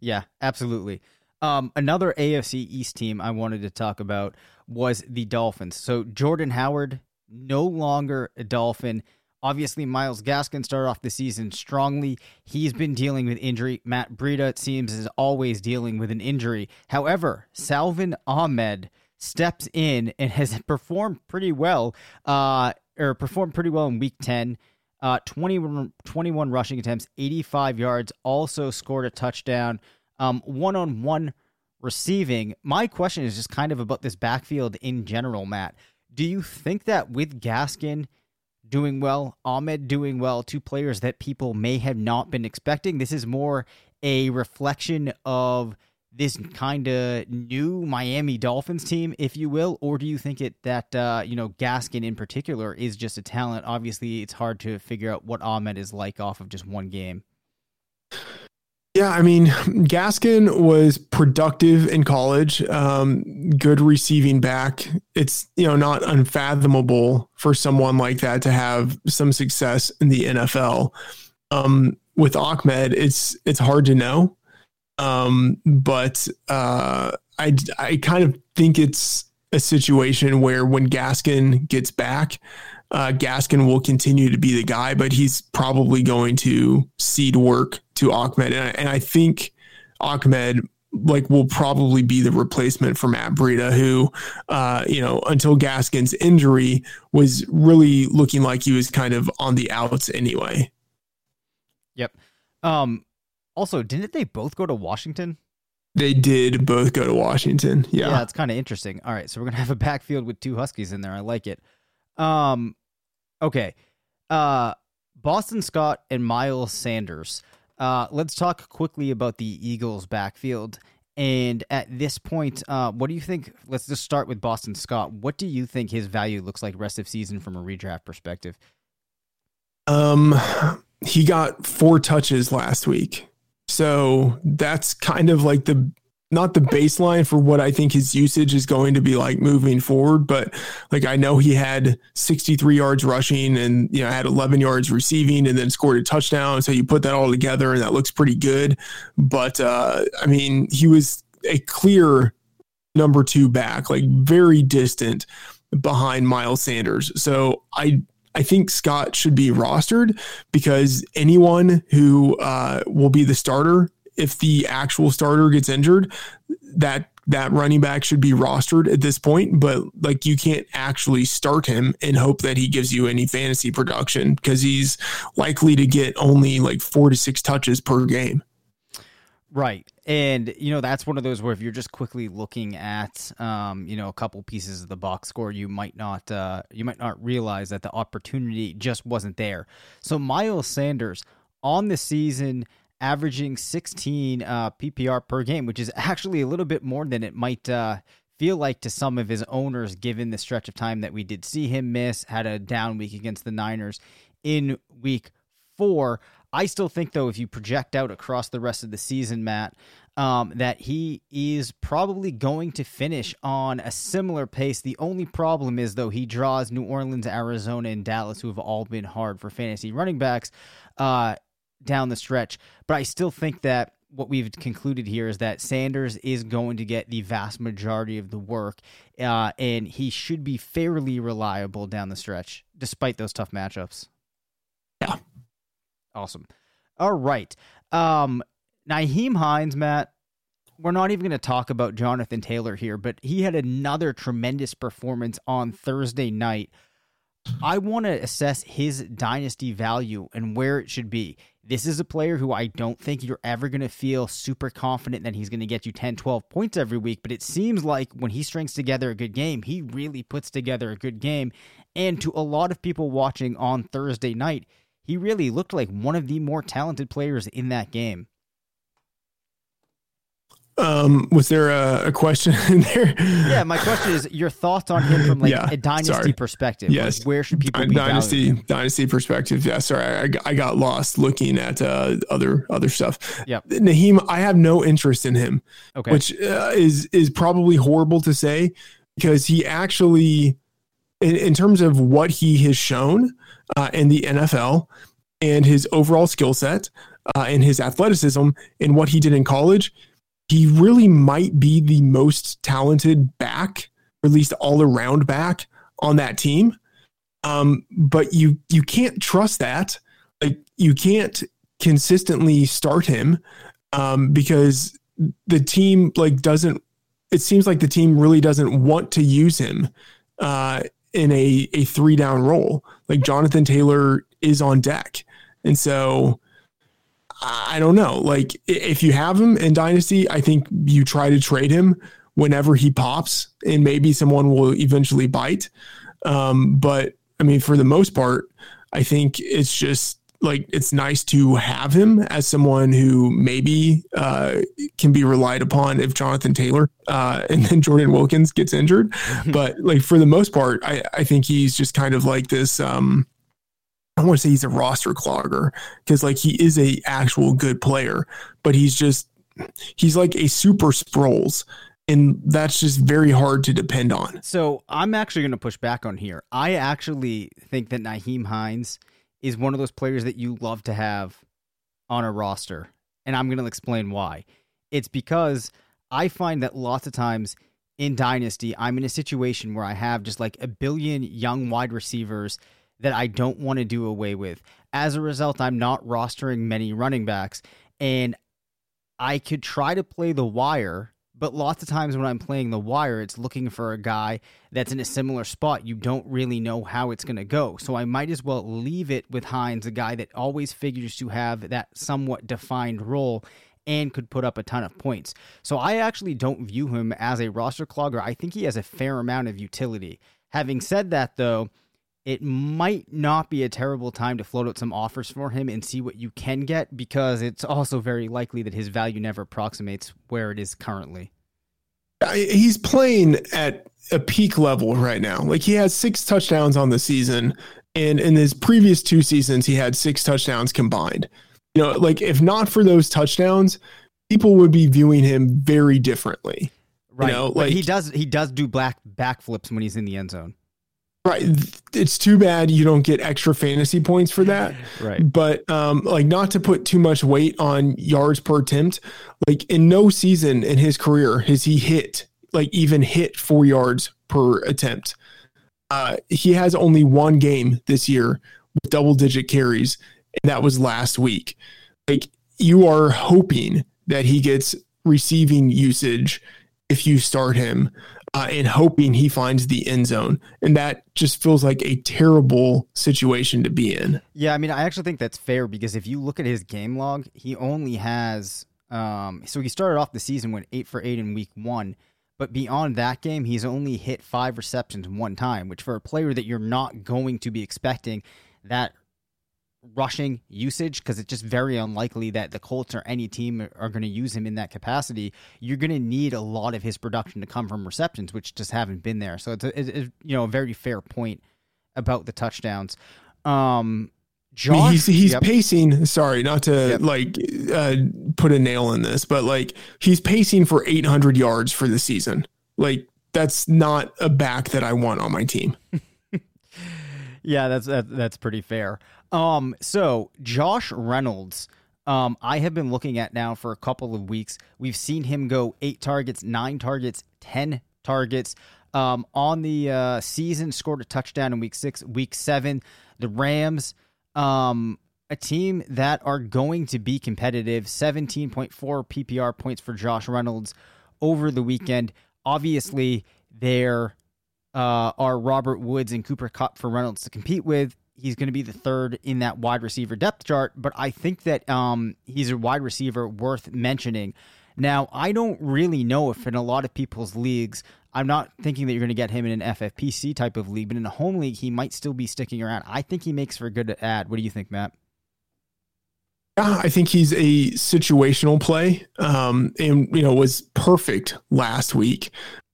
Yeah, absolutely. Um, another AFC East team I wanted to talk about was the Dolphins. So Jordan Howard, no longer a Dolphin Obviously, Myles Gaskin started off the season strongly. He's been dealing with injury. Matt Breida, it seems, is always dealing with an injury. However, Salvon Ahmed steps in and has performed pretty well, uh, or performed pretty well in week 10. Uh, 21, 21 rushing attempts, 85 yards, also scored a touchdown. One on one receiving. My question is just kind of about this backfield in general, Matt. Do you think that with Gaskin doing well, Ahmed doing well, two players that people may have not been expecting, this is more a reflection of this kind of new Miami Dolphins team, if you will, or do you think it that uh, you know Gaskin in particular is just a talent? Obviously, it's hard to figure out what Ahmed is like off of just one game. Yeah, I mean, Gaskin was productive in college, um, good receiving back. It's, you know, not unfathomable for someone like that to have some success in the NFL. Um, with Ahmed, it's it's hard to know. Um, but uh, I I kind of think it's a situation where when Gaskin gets back, uh, Gaskin will continue to be the guy, but he's probably going to cede work to Ahmed. And I, and I think Ahmed like will probably be the replacement for Matt Breida, who, uh, you know, until Gaskin's injury was really looking like he was kind of on the outs anyway. Yep. Um, also, didn't they both go to Washington? They did both go to Washington. Yeah. Yeah, it's kind of interesting. All right, so we're gonna have a backfield with two Huskies in there. I like it. Um, Okay. Uh, Boston Scott and Miles Sanders. Uh, let's talk quickly about the Eagles' backfield. And at this point, uh, what do you think? Let's just start with Boston Scott. What do you think his value looks like rest of season from a redraft perspective? Um, he got four touches last week, so that's kind of like the not the baseline for what I think his usage is going to be like moving forward, but like I know he had 63 yards rushing and you know had 11 yards receiving and then scored a touchdown. So you put that all together and that looks pretty good. But uh, I mean, he was a clear number two back, like very distant behind Miles Sanders. So I I think Scott should be rostered because anyone who uh, will be the starter if the actual starter gets injured, that that running back should be rostered at this point, but like you can't actually start him and hope that he gives you any fantasy production because he's likely to get only like four to six touches per game. Right. And, you know, that's one of those where if you're just quickly looking at, um, you know, a couple pieces of the box score, you might not, uh, you might not realize that the opportunity just wasn't there. So Miles Sanders on the season averaging 16 uh, PPR per game, which is actually a little bit more than it might uh, feel like to some of his owners, given the stretch of time that we did see him miss. Had a down week against the Niners in week four. I still think, though, if you project out across the rest of the season, Matt, um, that he is probably going to finish on a similar pace. The only problem is, though, he draws New Orleans, Arizona, and Dallas, who have all been hard for fantasy running backs. Uh, down the stretch. But I still think that what we've concluded here is that Sanders is going to get the vast majority of the work, uh, and he should be fairly reliable down the stretch, despite those tough matchups. Yeah. Awesome. All right. Um, Nyheim Hines, Matt, we're not even going to talk about Jonathan Taylor here, but he had another tremendous performance on Thursday night. I want to assess his dynasty value and where it should be. This is a player who I don't think you're ever going to feel super confident that he's going to get you 10, 12 points every week, but it seems like when he strings together a good game, he really puts together a good game. And to a lot of people watching on Thursday night, he really looked like one of the more talented players in that game. Um, was there a, a, question in there? Yeah, my question is your thoughts on him from like yeah, a dynasty sorry. perspective. Yes, like where should people be dynasty valued? dynasty perspective? Yeah, sorry, I, I got lost looking at uh, other other stuff. Yeah, Nyheim, I have no interest in him. Okay, which uh, is is probably horrible to say because he actually, in, in terms of what he has shown uh, in the NFL and his overall skill set uh, and his athleticism and what he did in college he really might be the most talented back, or at least all around back on that team. Um, but you you can't trust that. Like you can't consistently start him um, because the team like doesn't. It seems like the team really doesn't want to use him uh, in a a three down role. Like Jonathan Taylor is on deck, and so I don't know. Like if you have him in Dynasty, I think you try to trade him whenever he pops, and maybe someone will eventually bite. Um, but I mean, for the most part, I think it's just like it's nice to have him as someone who maybe uh, can be relied upon if Jonathan Taylor uh, and then Jordan Wilkins gets injured. but like for the most part, I, I think he's just kind of like this. Um, I want to say he's a roster clogger because like he is a actual good player, but he's just he's like a super Sproles. And that's just very hard to depend on. So I'm actually going to push back on here. I actually think that Nyheim Hines is one of those players that you love to have on a roster. And I'm going to explain why. It's because I find that lots of times in Dynasty, I'm in a situation where I have just like a billion young wide receivers that I don't want to do away with. As a result, I'm not rostering many running backs. And I could try to play the wire but lots of times when I'm playing the wire, it's looking for a guy that's in a similar spot. You don't really know how it's going to go. So I might as well leave it with Hines, a guy that always figures to have that somewhat defined role and could put up a ton of points. So I actually don't view him as a roster clogger. I think he has a fair amount of utility. Having said that, though, it might not be a terrible time to float out some offers for him and see what you can get because it's also very likely that his value never approximates where it is currently. He's playing at a peak level right now. Like he has six touchdowns on the season, and in his previous two seasons, he had six touchdowns combined. You know, like if not for those touchdowns, people would be viewing him very differently. Right. You know, like he does he does do black backflips when he's in the end zone. Right. It's too bad you don't get extra fantasy points for that. right. But um like not to put too much weight on yards per attempt, like in no season in his career has he hit like even hit 4 yards per attempt. Uh he has only one game this year with double digit carries and that was last week. Like you are hoping that he gets receiving usage if you start him uh, and hoping he finds the end zone. And that just feels like a terrible situation to be in. Yeah, I mean, I actually think that's fair because if you look at his game log, he only has. Um, so he started off the season went eight for eight in week one, but beyond that game, he's only hit five receptions one time, which for a player that you're not going to be expecting that rushing usage because it's just very unlikely that the Colts or any team are going to use him in that capacity. You're going to need a lot of his production to come from receptions, which just haven't been there. So it's a, it's, you know a very fair point about the touchdowns. Um, Josh, I mean, he's he's yep. pacing. Sorry, not to yep. like uh, put a nail in this, but like he's pacing for 800 yards for the season. Like that's not a back that I want on my team. yeah, that's that, that's pretty fair. Um, so Josh Reynolds, um, I have been looking at now for a couple of weeks. We've seen him go eight targets, nine targets, ten targets. Um, on the uh, season, scored a touchdown in week six, week seven. The Rams, um, a team that are going to be competitive. Seventeen point four PPR points for Josh Reynolds over the weekend. Obviously, there uh, are Robert Woods and Cooper Kupp for Reynolds to compete with he's going to be the third in that wide receiver depth chart, but I think that um, he's a wide receiver worth mentioning. Now, I don't really know if in a lot of people's leagues, I'm not thinking that you're going to get him in an FFPC type of league, but in a home league, he might still be sticking around. I think he makes for a good ad. What do you think, Matt? Yeah, I think he's a situational play, um, and you know was perfect last week.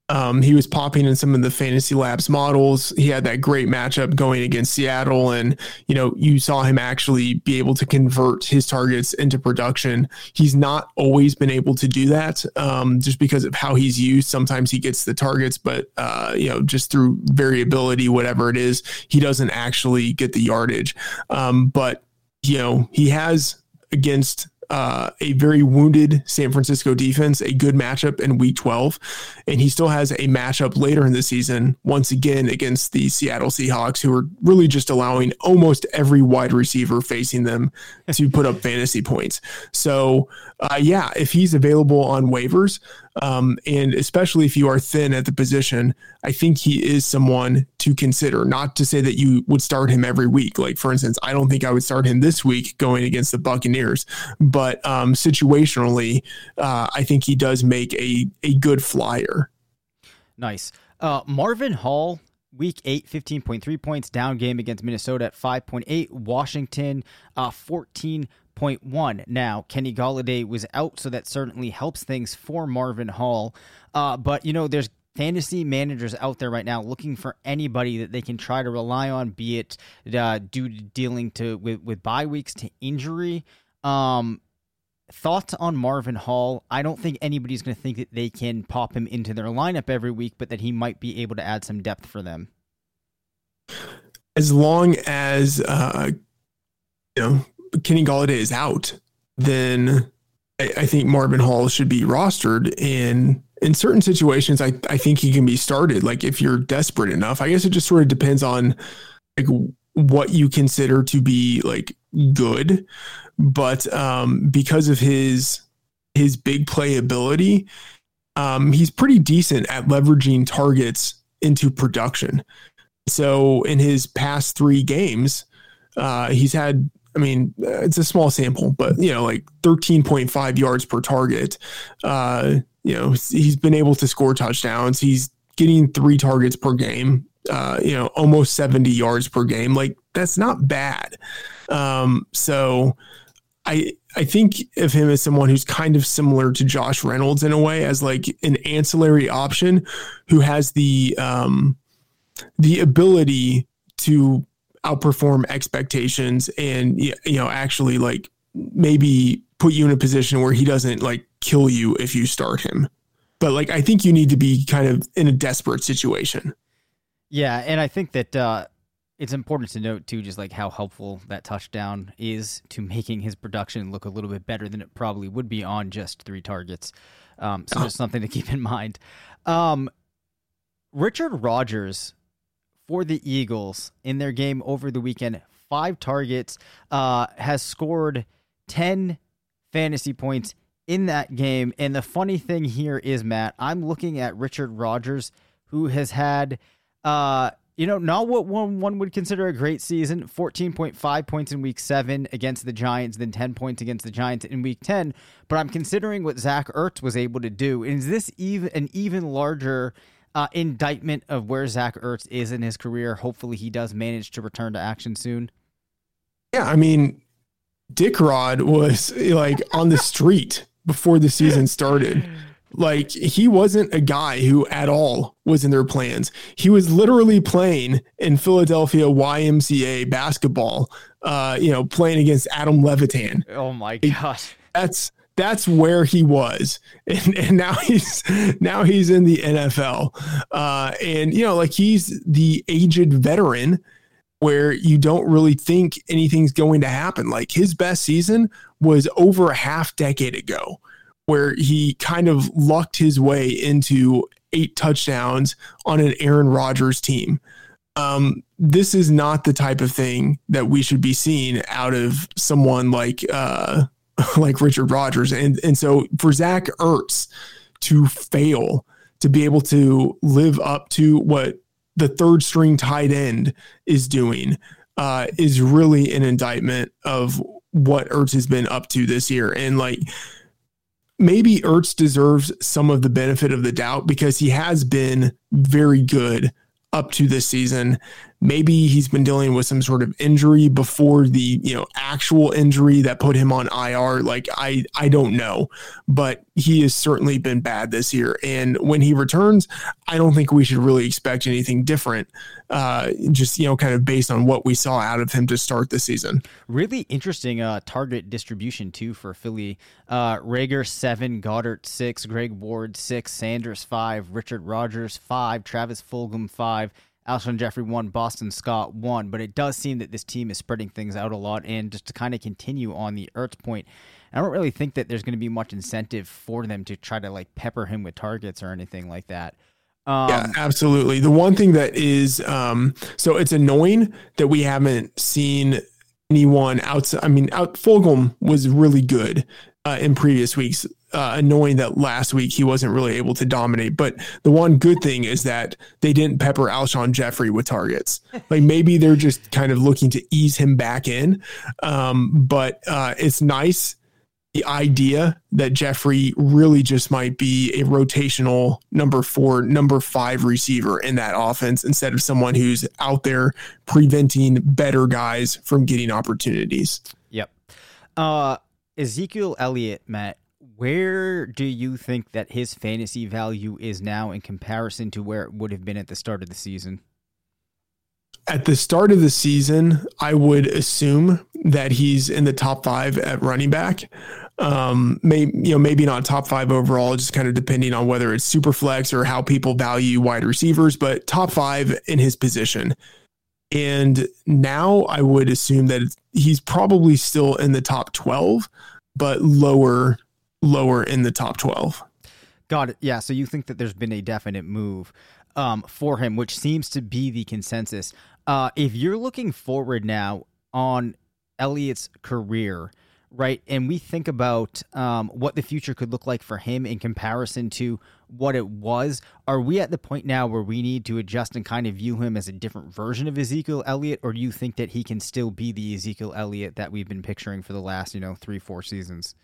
Um, he was popping in some of the fantasy labs models. He had that great matchup going against Seattle, and you know you saw him actually be able to convert his targets into production. He's not always been able to do that, um, just because of how he's used. Sometimes he gets the targets, but uh, you know just through variability, whatever it is, he doesn't actually get the yardage. Um, but you know he has against uh, a very wounded San Francisco defense, a good matchup in week 12. And he still has a matchup later in the season, once again against the Seattle Seahawks, who are really just allowing almost every wide receiver facing them to put up fantasy points. So, uh, yeah, if he's available on waivers, um, and especially if you are thin at the position, I think he is someone to consider. Not to say that you would start him every week. Like, for instance, I don't think I would start him this week going against the Buccaneers, but um, situationally, uh, I think he does make a, a good flyer. Nice. Uh, Marvin Hall Week 8, 15.3 points, down game against Minnesota at 5.8. Washington, uh, 14.1. Now, Kenny Golladay was out, so that certainly helps things for Marvin Hall. Uh, but, you know, there's fantasy managers out there right now looking for anybody that they can try to rely on, be it uh, due to dealing to with, with bye weeks to injury. Um, thoughts on Marvin Hall? I don't think anybody's going to think that they can pop him into their lineup every week, but that he might be able to add some depth for them. As long as uh, you know Kenny Golladay is out, then I, I think Marvin Hall should be rostered. And in certain situations, I I think he can be started. Like if you're desperate enough, I guess it just sort of depends on like what you consider to be like good but um, because of his his big playability, um, he's pretty decent at leveraging targets into production. So in his past three games, uh, he's had. I mean, it's a small sample, but you know, like 13.5 yards per target. Uh, you know, he's been able to score touchdowns. He's getting three targets per game. Uh, you know, almost 70 yards per game. Like that's not bad. Um, so I I think of him as someone who's kind of similar to Josh Reynolds in a way, as like an ancillary option who has the um, the ability to outperform expectations and you know actually like maybe put you in a position where he doesn't like kill you if you start him. But like I think you need to be kind of in a desperate situation. Yeah, and I think that uh it's important to note too, just like how helpful that touchdown is to making his production look a little bit better than it probably would be on just three targets. Um, so just something to keep in mind. Um, Richard Rodgers for the Eagles in their game over the weekend, five targets, uh, has scored ten fantasy points in that game. And the funny thing here is, Matt, I'm looking at Richard Rodgers, who has had uh you know, not what one one would consider a great season. Fourteen point five points in week seven against the Giants, then ten points against the Giants in week ten. But I'm considering what Zach Ertz was able to do. Is this even an even larger uh, indictment of where Zach Ertz is in his career? Hopefully, he does manage to return to action soon. Yeah, I mean, Dick Rod was like on the street before the season started. Like he wasn't a guy who at all was in their plans. He was literally playing in Philadelphia YMCA basketball, uh, you know, playing against Adam Levitan. Oh my gosh. That's that's where he was. And, and now he's now he's in the NFL. Uh, and you know, like he's the aged veteran where you don't really think anything's going to happen. Like his best season was over a half decade ago where he kind of lucked his way into eight touchdowns on an Aaron Rodgers team. Um, this is not the type of thing that we should be seeing out of someone like uh, like Richard Rodgers. And and so for Zach Ertz to fail to be able to live up to what the third string tight end is doing uh, is really an indictment of what Ertz has been up to this year. And like maybe Ertz deserves some of the benefit of the doubt because he has been very good up to this season. Maybe he's been dealing with some sort of injury before the, you know, actual injury that put him on IR. Like I I don't know, but he has certainly been bad this year. And when he returns, I don't think we should really expect anything different. Uh, just you know, kind of based on what we saw out of him to start the season. Really interesting uh, target distribution too for Philly. Uh, Reagor seven, Goedert six, Greg Ward six, Sanders five, Richard Rodgers five, Travis Fulgham five. Alshon Jeffery one, Boston Scott one, but it does seem that this team is spreading things out a lot. And just to kind of continue on the Ertz point, I don't really think that there's going to be much incentive for them to try to like pepper him with targets or anything like that. Um, yeah, absolutely. The one thing that is, um, so it's annoying that we haven't seen anyone outside. I mean, out Fulgham was really good uh, in previous weeks. Uh, annoying that last week he wasn't really able to dominate. But the one good thing is that they didn't pepper Alshon Jeffery with targets. Like maybe they're just kind of looking to ease him back in. Um, but uh, it's nice the idea that Jeffery really just might be a rotational number four, number five receiver in that offense instead of someone who's out there preventing better guys from getting opportunities. Yep. Uh, Ezekiel Elliott, Matt, where do you think that his fantasy value is now in comparison to where it would have been at the start of the season? At the start of the season, I would assume that he's in the top five at running back. Um, may, you know, maybe not top five overall, just kind of depending on whether it's super flex or how people value wide receivers, but top five in his position. And now I would assume that he's probably still in the top 12, but lower, lower in the top 12. Got it. Yeah. So you think that there's been a definite move um, for him, which seems to be the consensus. Uh, if you're looking forward now on Elliott's career, right? And we think about um, what the future could look like for him in comparison to what it was. Are we at the point now where we need to adjust and kind of view him as a different version of Ezekiel Elliott, or do you think that he can still be the Ezekiel Elliott that we've been picturing for the last, you know, three, four seasons?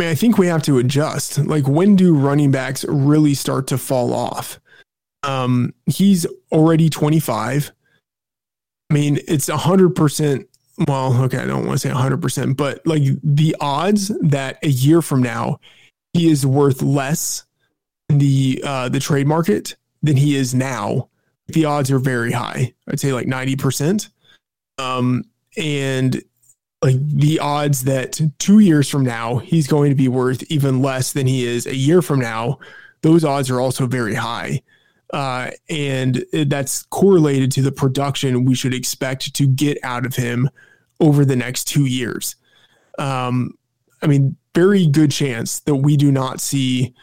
I mean, I think we have to adjust. Like, when do running backs really start to fall off? Um, he's already 25. I mean, it's 100% well, okay, I don't want to say 100%, but like the odds that a year from now he is worth less in the uh, the trade market than he is now, the odds are very high. I'd say like 90%. Um, and like the odds that two years from now he's going to be worth even less than he is a year from now, those odds are also very high. Uh, and that's correlated to the production we should expect to get out of him over the next two years. Um, I mean, very good chance that we do not see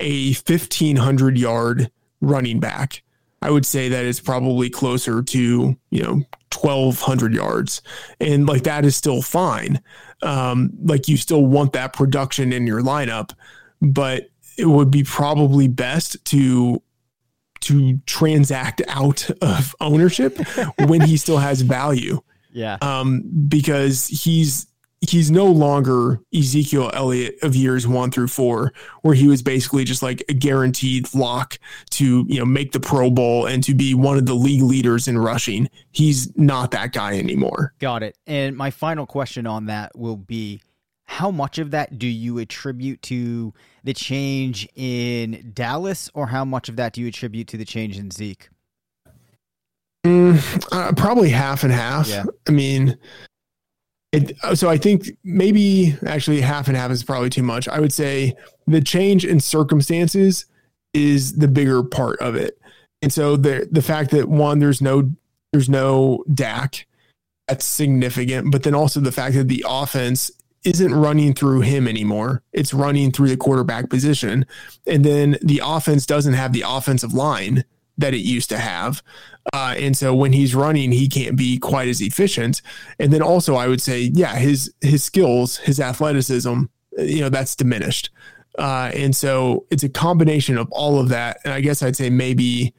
a 1500 yard running back. I would say that it's probably closer to, you know, 1200 yards. And like that is still fine. Um, like you still want that production in your lineup, but it would be probably best to to transact out of ownership when he still has value. Yeah. Um, because he's he's no longer Ezekiel Elliott of years one through four, where he was basically just like a guaranteed lock to, you know, make the Pro Bowl and to be one of the league leaders in rushing. He's not that guy anymore. Got it. And my final question on that will be how much of that do you attribute to the change in Dallas, or how much of that do you attribute to the change in Zeke? Mm, uh, probably half and half. Yeah. I mean, it, so I think maybe actually half and half is probably too much. I would say the change in circumstances is the bigger part of it. And so the the fact that one there's no there's no Dak that's significant, but then also the fact that the offense isn't running through him anymore. It's running through the quarterback position. And then the offense doesn't have the offensive line that it used to have. Uh, and so when he's running, he can't be quite as efficient. And then also, I would say, yeah, his his skills, his athleticism, you know, that's diminished. Uh, and so it's a combination of all of that. And I guess I'd say maybe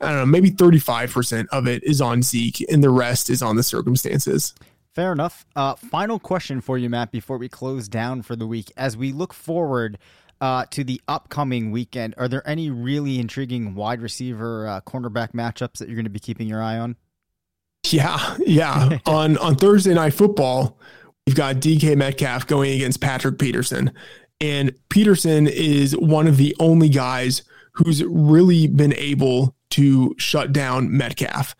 I don't know, maybe 35% of it is on Zeke and the rest is on the circumstances. Fair enough. Uh, final question for you, Matt, before we close down for the week. As we look forward uh, to the upcoming weekend, are there any really intriguing wide receiver uh, cornerback matchups that you're going to be keeping your eye on? Yeah, yeah. on on Thursday night football, we've got DK Metcalf going against Patrick Peterson, and Peterson is one of the only guys who's really been able to shut down Metcalf.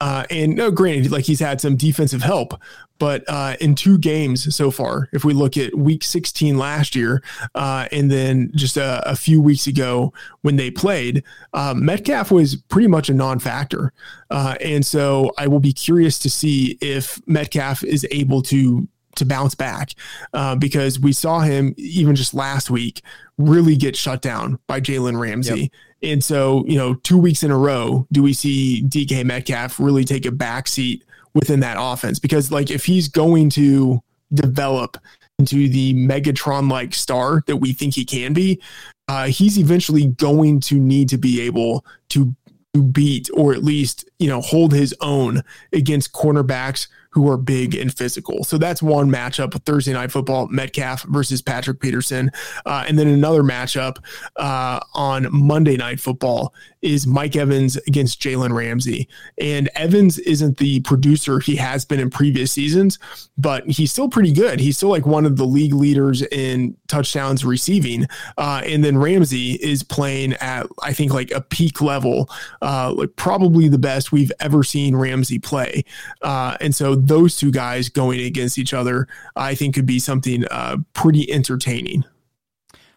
Uh, and no, granted, like he's had some defensive help, but uh, in two games so far, if we look at week 16 last year uh, and then just a, a, few weeks ago when they played, uh, Metcalf was pretty much a non factor. Uh, and so I will be curious to see if Metcalf is able to to bounce back uh, because we saw him even just last week really get shut down by Jalen Ramsey. Yep. And so, you know, two weeks in a row, do we see DK Metcalf really take a backseat within that offense? Because, like, if he's going to develop into the Megatron like star that we think he can be, uh, he's eventually going to need to be able to to beat or at least you know hold his own against cornerbacks who are big and physical. So that's one matchup Thursday night football Metcalf versus Patrick Peterson. Uh, and then another matchup uh, on Monday night football is Mike Evans against Jalen Ramsey. And Evans isn't the producer he has been in previous seasons, but he's still pretty good. He's still like one of the league leaders in touchdowns receiving. Uh, and then Ramsey is playing at, I think, like a peak level, uh, like probably the best we've ever seen Ramsey play. Uh, and so those two guys going against each other, I think could be something uh, pretty entertaining.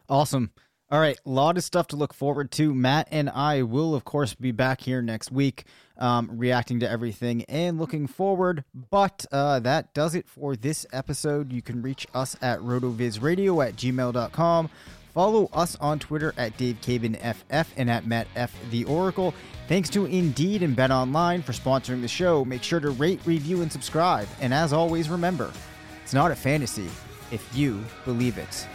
Awesome. All right, a lot of stuff to look forward to. Matt and I will, of course, be back here next week, um, reacting to everything and looking forward. But uh, that does it for this episode. You can reach us at rotovizradio at gmail.com. Follow us on Twitter at DaveCabanFF and at Matt F. The Oracle. Thanks to Indeed and BetOnline for sponsoring the show. Make sure to rate, review, and subscribe. And as always, remember, it's not a fantasy if you believe it.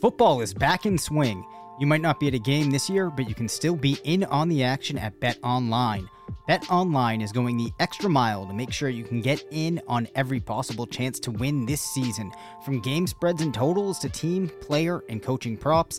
Football is back in swing. You might not be at a game this year, but you can still be in on the action at BetOnline. Bet Online is going the extra mile to make sure you can get in on every possible chance to win this season. From game spreads and totals to team, player, and coaching props,